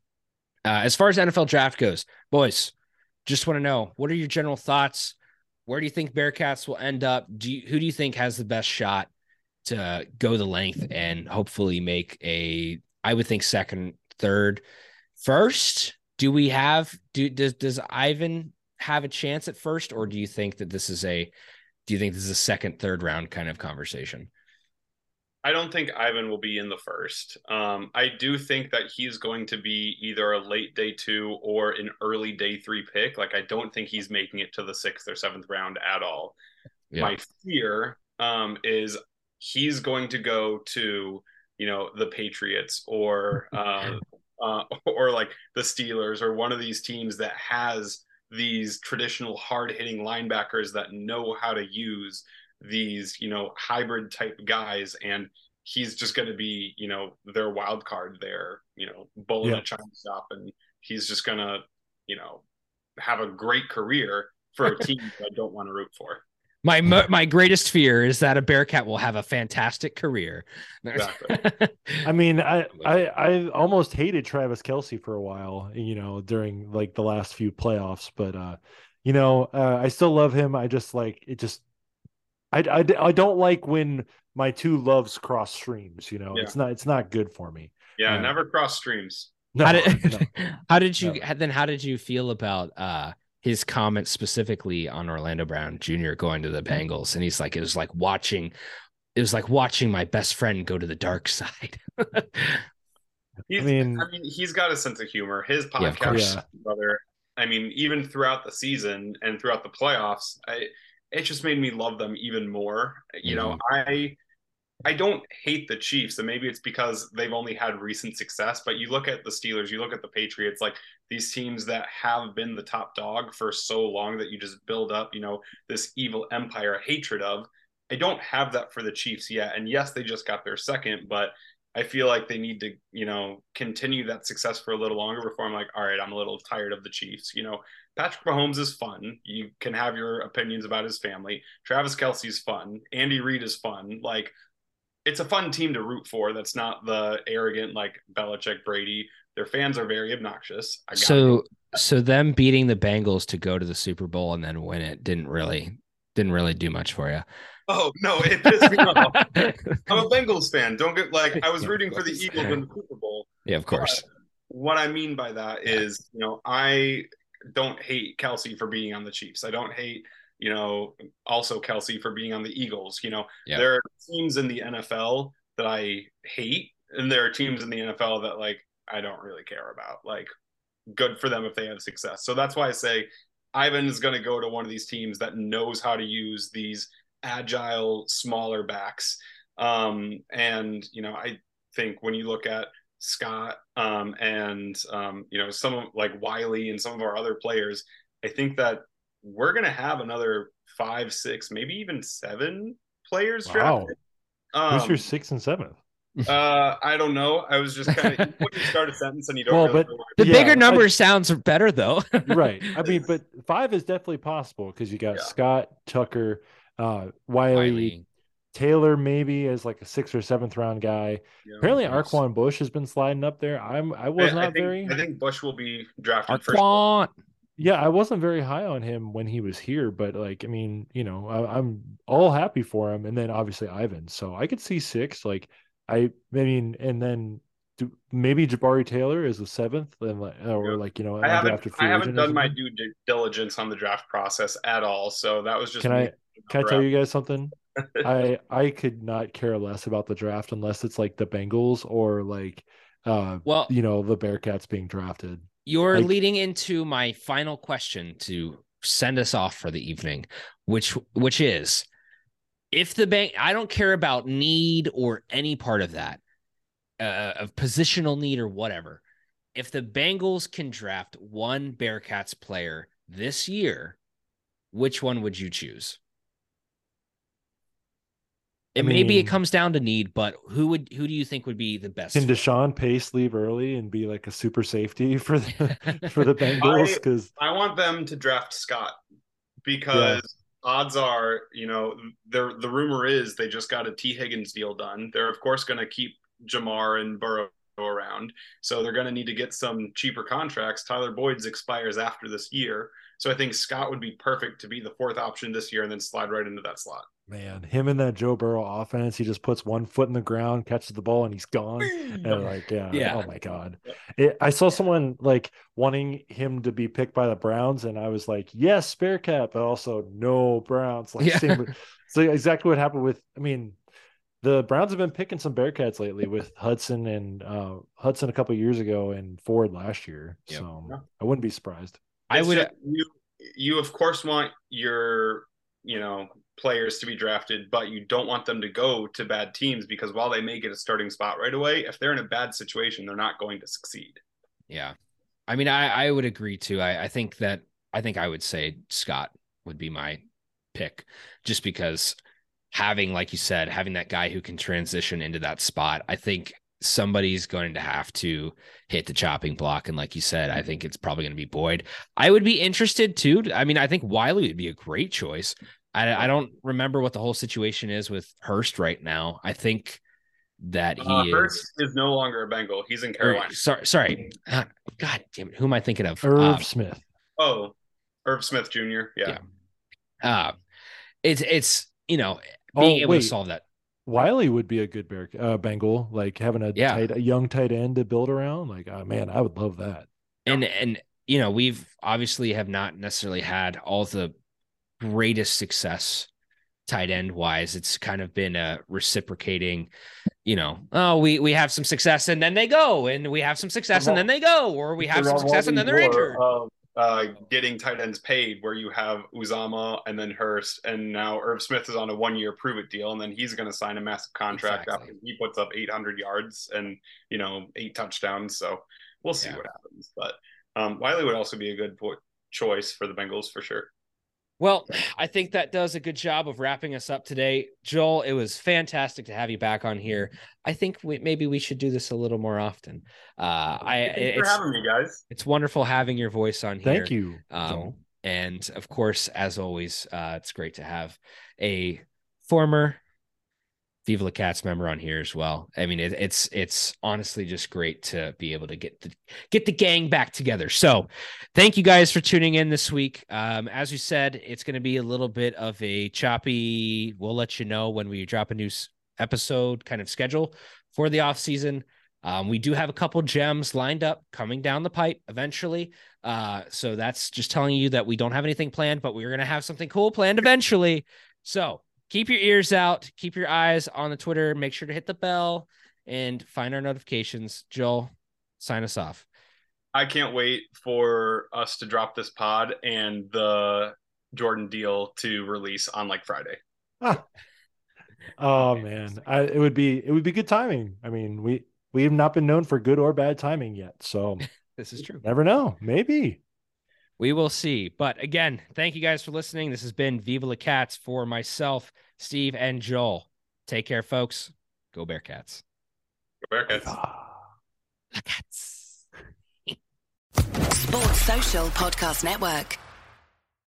uh, as far as NFL draft goes, boys, just want to know what are your general thoughts? Where do you think Bearcats will end up? Do you, who do you think has the best shot to go the length and hopefully make a? I would think second, third, first. Do we have? Do does does Ivan have a chance at first, or do you think that this is a? Do you think this is a second, third round kind of conversation? I don't think Ivan will be in the first. Um, I do think that he's going to be either a late day two or an early day three pick. Like I don't think he's making it to the sixth or seventh round at all. Yeah. My fear um, is he's going to go to you know the Patriots or uh, uh, or like the Steelers or one of these teams that has these traditional hard hitting linebackers that know how to use these you know hybrid type guys and he's just going to be you know their wild card there you know bull in Yeah. a china shop and he's just going to you know have a great career for a team that I don't want to root for. My my greatest fear is that a Bearcat will have a fantastic career. Exactly. I mean, I, I I almost hated Travis Kelce for a while, you know, during like the last few playoffs, but uh, you know, uh, I still love him. I just like it just I, I, I don't like when my two loves cross streams, you know. Yeah. It's not it's not good for me. Yeah, Yeah. never cross streams. No, how did no. how did you Never. then how did you feel about uh his comments specifically on Orlando Brown Jr. going to the mm-hmm. Bengals and he's like it was like watching it was like watching my best friend go to the dark side. He's, I mean- mean, he's got a sense of humor. His Yeah, of podcast, brother. I mean, even throughout the season and throughout the playoffs, I, it just made me love them even more. You know, mm-hmm. I I don't hate the Chiefs, and maybe it's because they've only had recent success. But you look at the Steelers, you look at the Patriots, like these teams that have been the top dog for so long that you just build up, you know, this evil empire hatred of. I don't have that for the Chiefs yet, and yes, they just got their second, but I feel like they need to, you know, continue that success for a little longer before I'm like, all right, I'm a little tired of the Chiefs. You know, Patrick Mahomes is fun. You can have your opinions about his family. Travis Kelce's fun. Andy Reid is fun. Like, it's a fun team to root for. That's not the arrogant like Belichick, Brady. Their fans are very obnoxious. I got so so them beating the Bengals to go to the Super Bowl and then win it didn't really didn't really do much for you. Oh no, it pissed me off. I'm a Bengals fan. Don't get like I was Yeah, rooting for the. Eagles in the Super Bowl. yeah, of course. what I mean by that is, you know, I don't hate Kelce for being on the Chiefs. I don't hate, you know, also Kelce for being on the Eagles. You know, Yeah. there are teams in the NFL that I hate, and there are teams in the NFL that like I don't really care about. Like, good for them if they have success. So that's why I say Ivan is going to go to one of these teams that knows how to use these agile, smaller backs. Um, and you know, I think when you look at Scott um, and um, you know some of like Whyle and some of our other players, I think that we're gonna have another five, six, maybe even seven players Wow. drafted. Who's Um, your sixth and seventh? uh, I don't know. I was just kind of when you start a sentence and you don't Well, really but- know The Yeah, bigger I- number sounds better though. right. I mean, but five is definitely possible because you got Yeah. Scott, Tucker, uh, Whyle, Whyle. Taylor, maybe as like a sixth or seventh round guy. you know. Apparently, Yes. Arquon Bush has been sliding up there. I'm I was I, not I think, very I think Bush will be drafted first. Arquon. yeah, I wasn't very high on him when he was here, but like I mean, you know, I, I'm all happy for him, and then obviously Ivan. So I could see six. Like I, I mean, and then do, maybe Jabari Taylor is the seventh, and like, or Yeah. like you know, I haven't, undrafted I haven't done my due diligence on the draft process at all. So that was just Can I- Can I tell you guys something? I I could not care less about the draft unless it's like the Bengals or like uh Well, you know the Bearcats being drafted. You're Like- leading into my final question to send us off for the evening, which which is if the bank I don't care about need or any part of that, uh, of positional need or whatever. if the Bengals can draft one Bearcats player this year, which one would you choose? I It maybe it comes down to need, but who would who do you think would be the best? Can fit? Deshawn Pace leave early and be like a super safety for the for the Bengals? I- Because I want them to draft Scott because odds are, you know, the the rumor is they just got a Tee Higgins deal done. They're of course going to keep Ja'Marr and Burrow around, so they're going to need to get some cheaper contracts. Tyler Boyd's expires after this year, so I think Scott would be perfect to be the fourth option this year and then slide right into that slot. Man, him and that Joe Burrow offense, he just puts one foot in the ground, catches the ball, and he's gone. And like, yeah, Yeah. oh my god. It, I saw someone like wanting him to be picked by the Browns, and I was like, yes, Bearcat, but also no Browns. Like, Yeah. same so exactly what happened with. I mean, the Browns have been picking some Bearcats lately with Hudson and uh, Hudson a couple years ago and Ford last year. Yep. So I wouldn't be surprised. I would just- you you of course want your you know players to be drafted, but you don't want them to go to bad teams because while they may get a starting spot right away, if they're in a bad situation, they're not going to succeed. Yeah. I mean, I, I would agree too. I, I think that I think I would say Scott would be my pick just because having, like you said, having that guy who can transition into that spot, I think somebody's going to have to hit the chopping block. And like you said, I think it's probably going to be Boyd. I would be interested too. I mean, I think Whyle would be a great choice. I, I don't remember what the whole situation is with Hurst right now. I think that he Uh, is. Hurst is no longer a Bengal; he's in or- Carolina. sorry, sorry. Ah, God damn it. Who am I thinking of? Irv Uh, Smith. Oh, Irv Smith Jr. Yeah, Yeah. uh, it's it's you know Oh, being able wait. to solve that. Whyle would be a good bear uh, Bengal, like having a Yeah. tight, a young tight end to build around. Like, oh, man, I would love that. And and you know we've obviously have not necessarily had all the greatest success tight end wise. It's kind of been a reciprocating. You know, oh, we we have some success and then they go, and we have some success and then they go, or we have some success and then they're injured. uh, getting tight ends paid, where you have Uzomah and then Hurst, and now Irv Smith is on a one-year prove-it deal, and then he's going to sign a massive contract Exactly. after he puts up 800 yards and you know eight touchdowns. So we'll see Yeah. what happens. But um, Whyle would also be a good choice for the Bengals for sure. Well, I think that does a good job of wrapping us up today. Joel, it was fantastic to have you back on here. I think we, maybe we should do this a little more often. Uh, I Thanks for it's, having me, guys. it's wonderful having your voice on here. Thank you. Um, and of course, as always, uh, it's great to have a former Viva La Cats member on here as well. I mean, it, it's it's honestly just great to be able to get the get the gang back together. So, thank you guys for tuning in this week. Um, as we said, it's going to be a little bit of a choppy. We'll let you know when we drop a new episode kind of schedule for the off season. Um, we do have a couple gems lined up coming down the pipe eventually. Uh, so that's just telling you that we don't have anything planned, but we're going to have something cool planned eventually. So keep your ears out, keep your eyes on the Twitter, make sure to hit the bell and find our notifications. Joel, sign us off. I can't wait for us to drop this pod and the Jordan deal to release on like Friday. Ah. Oh man, I, it would be it would be good timing. I mean, we we have not been known for good or bad timing yet, so This is true. never know. Maybe. We will see. But again, thank you guys for listening. This has been Viva La Cats for myself, Steve, and Joel. Take care, folks. Go Bearcats. Go Bearcats. Ah. La Cats. Sports Social Podcast Network.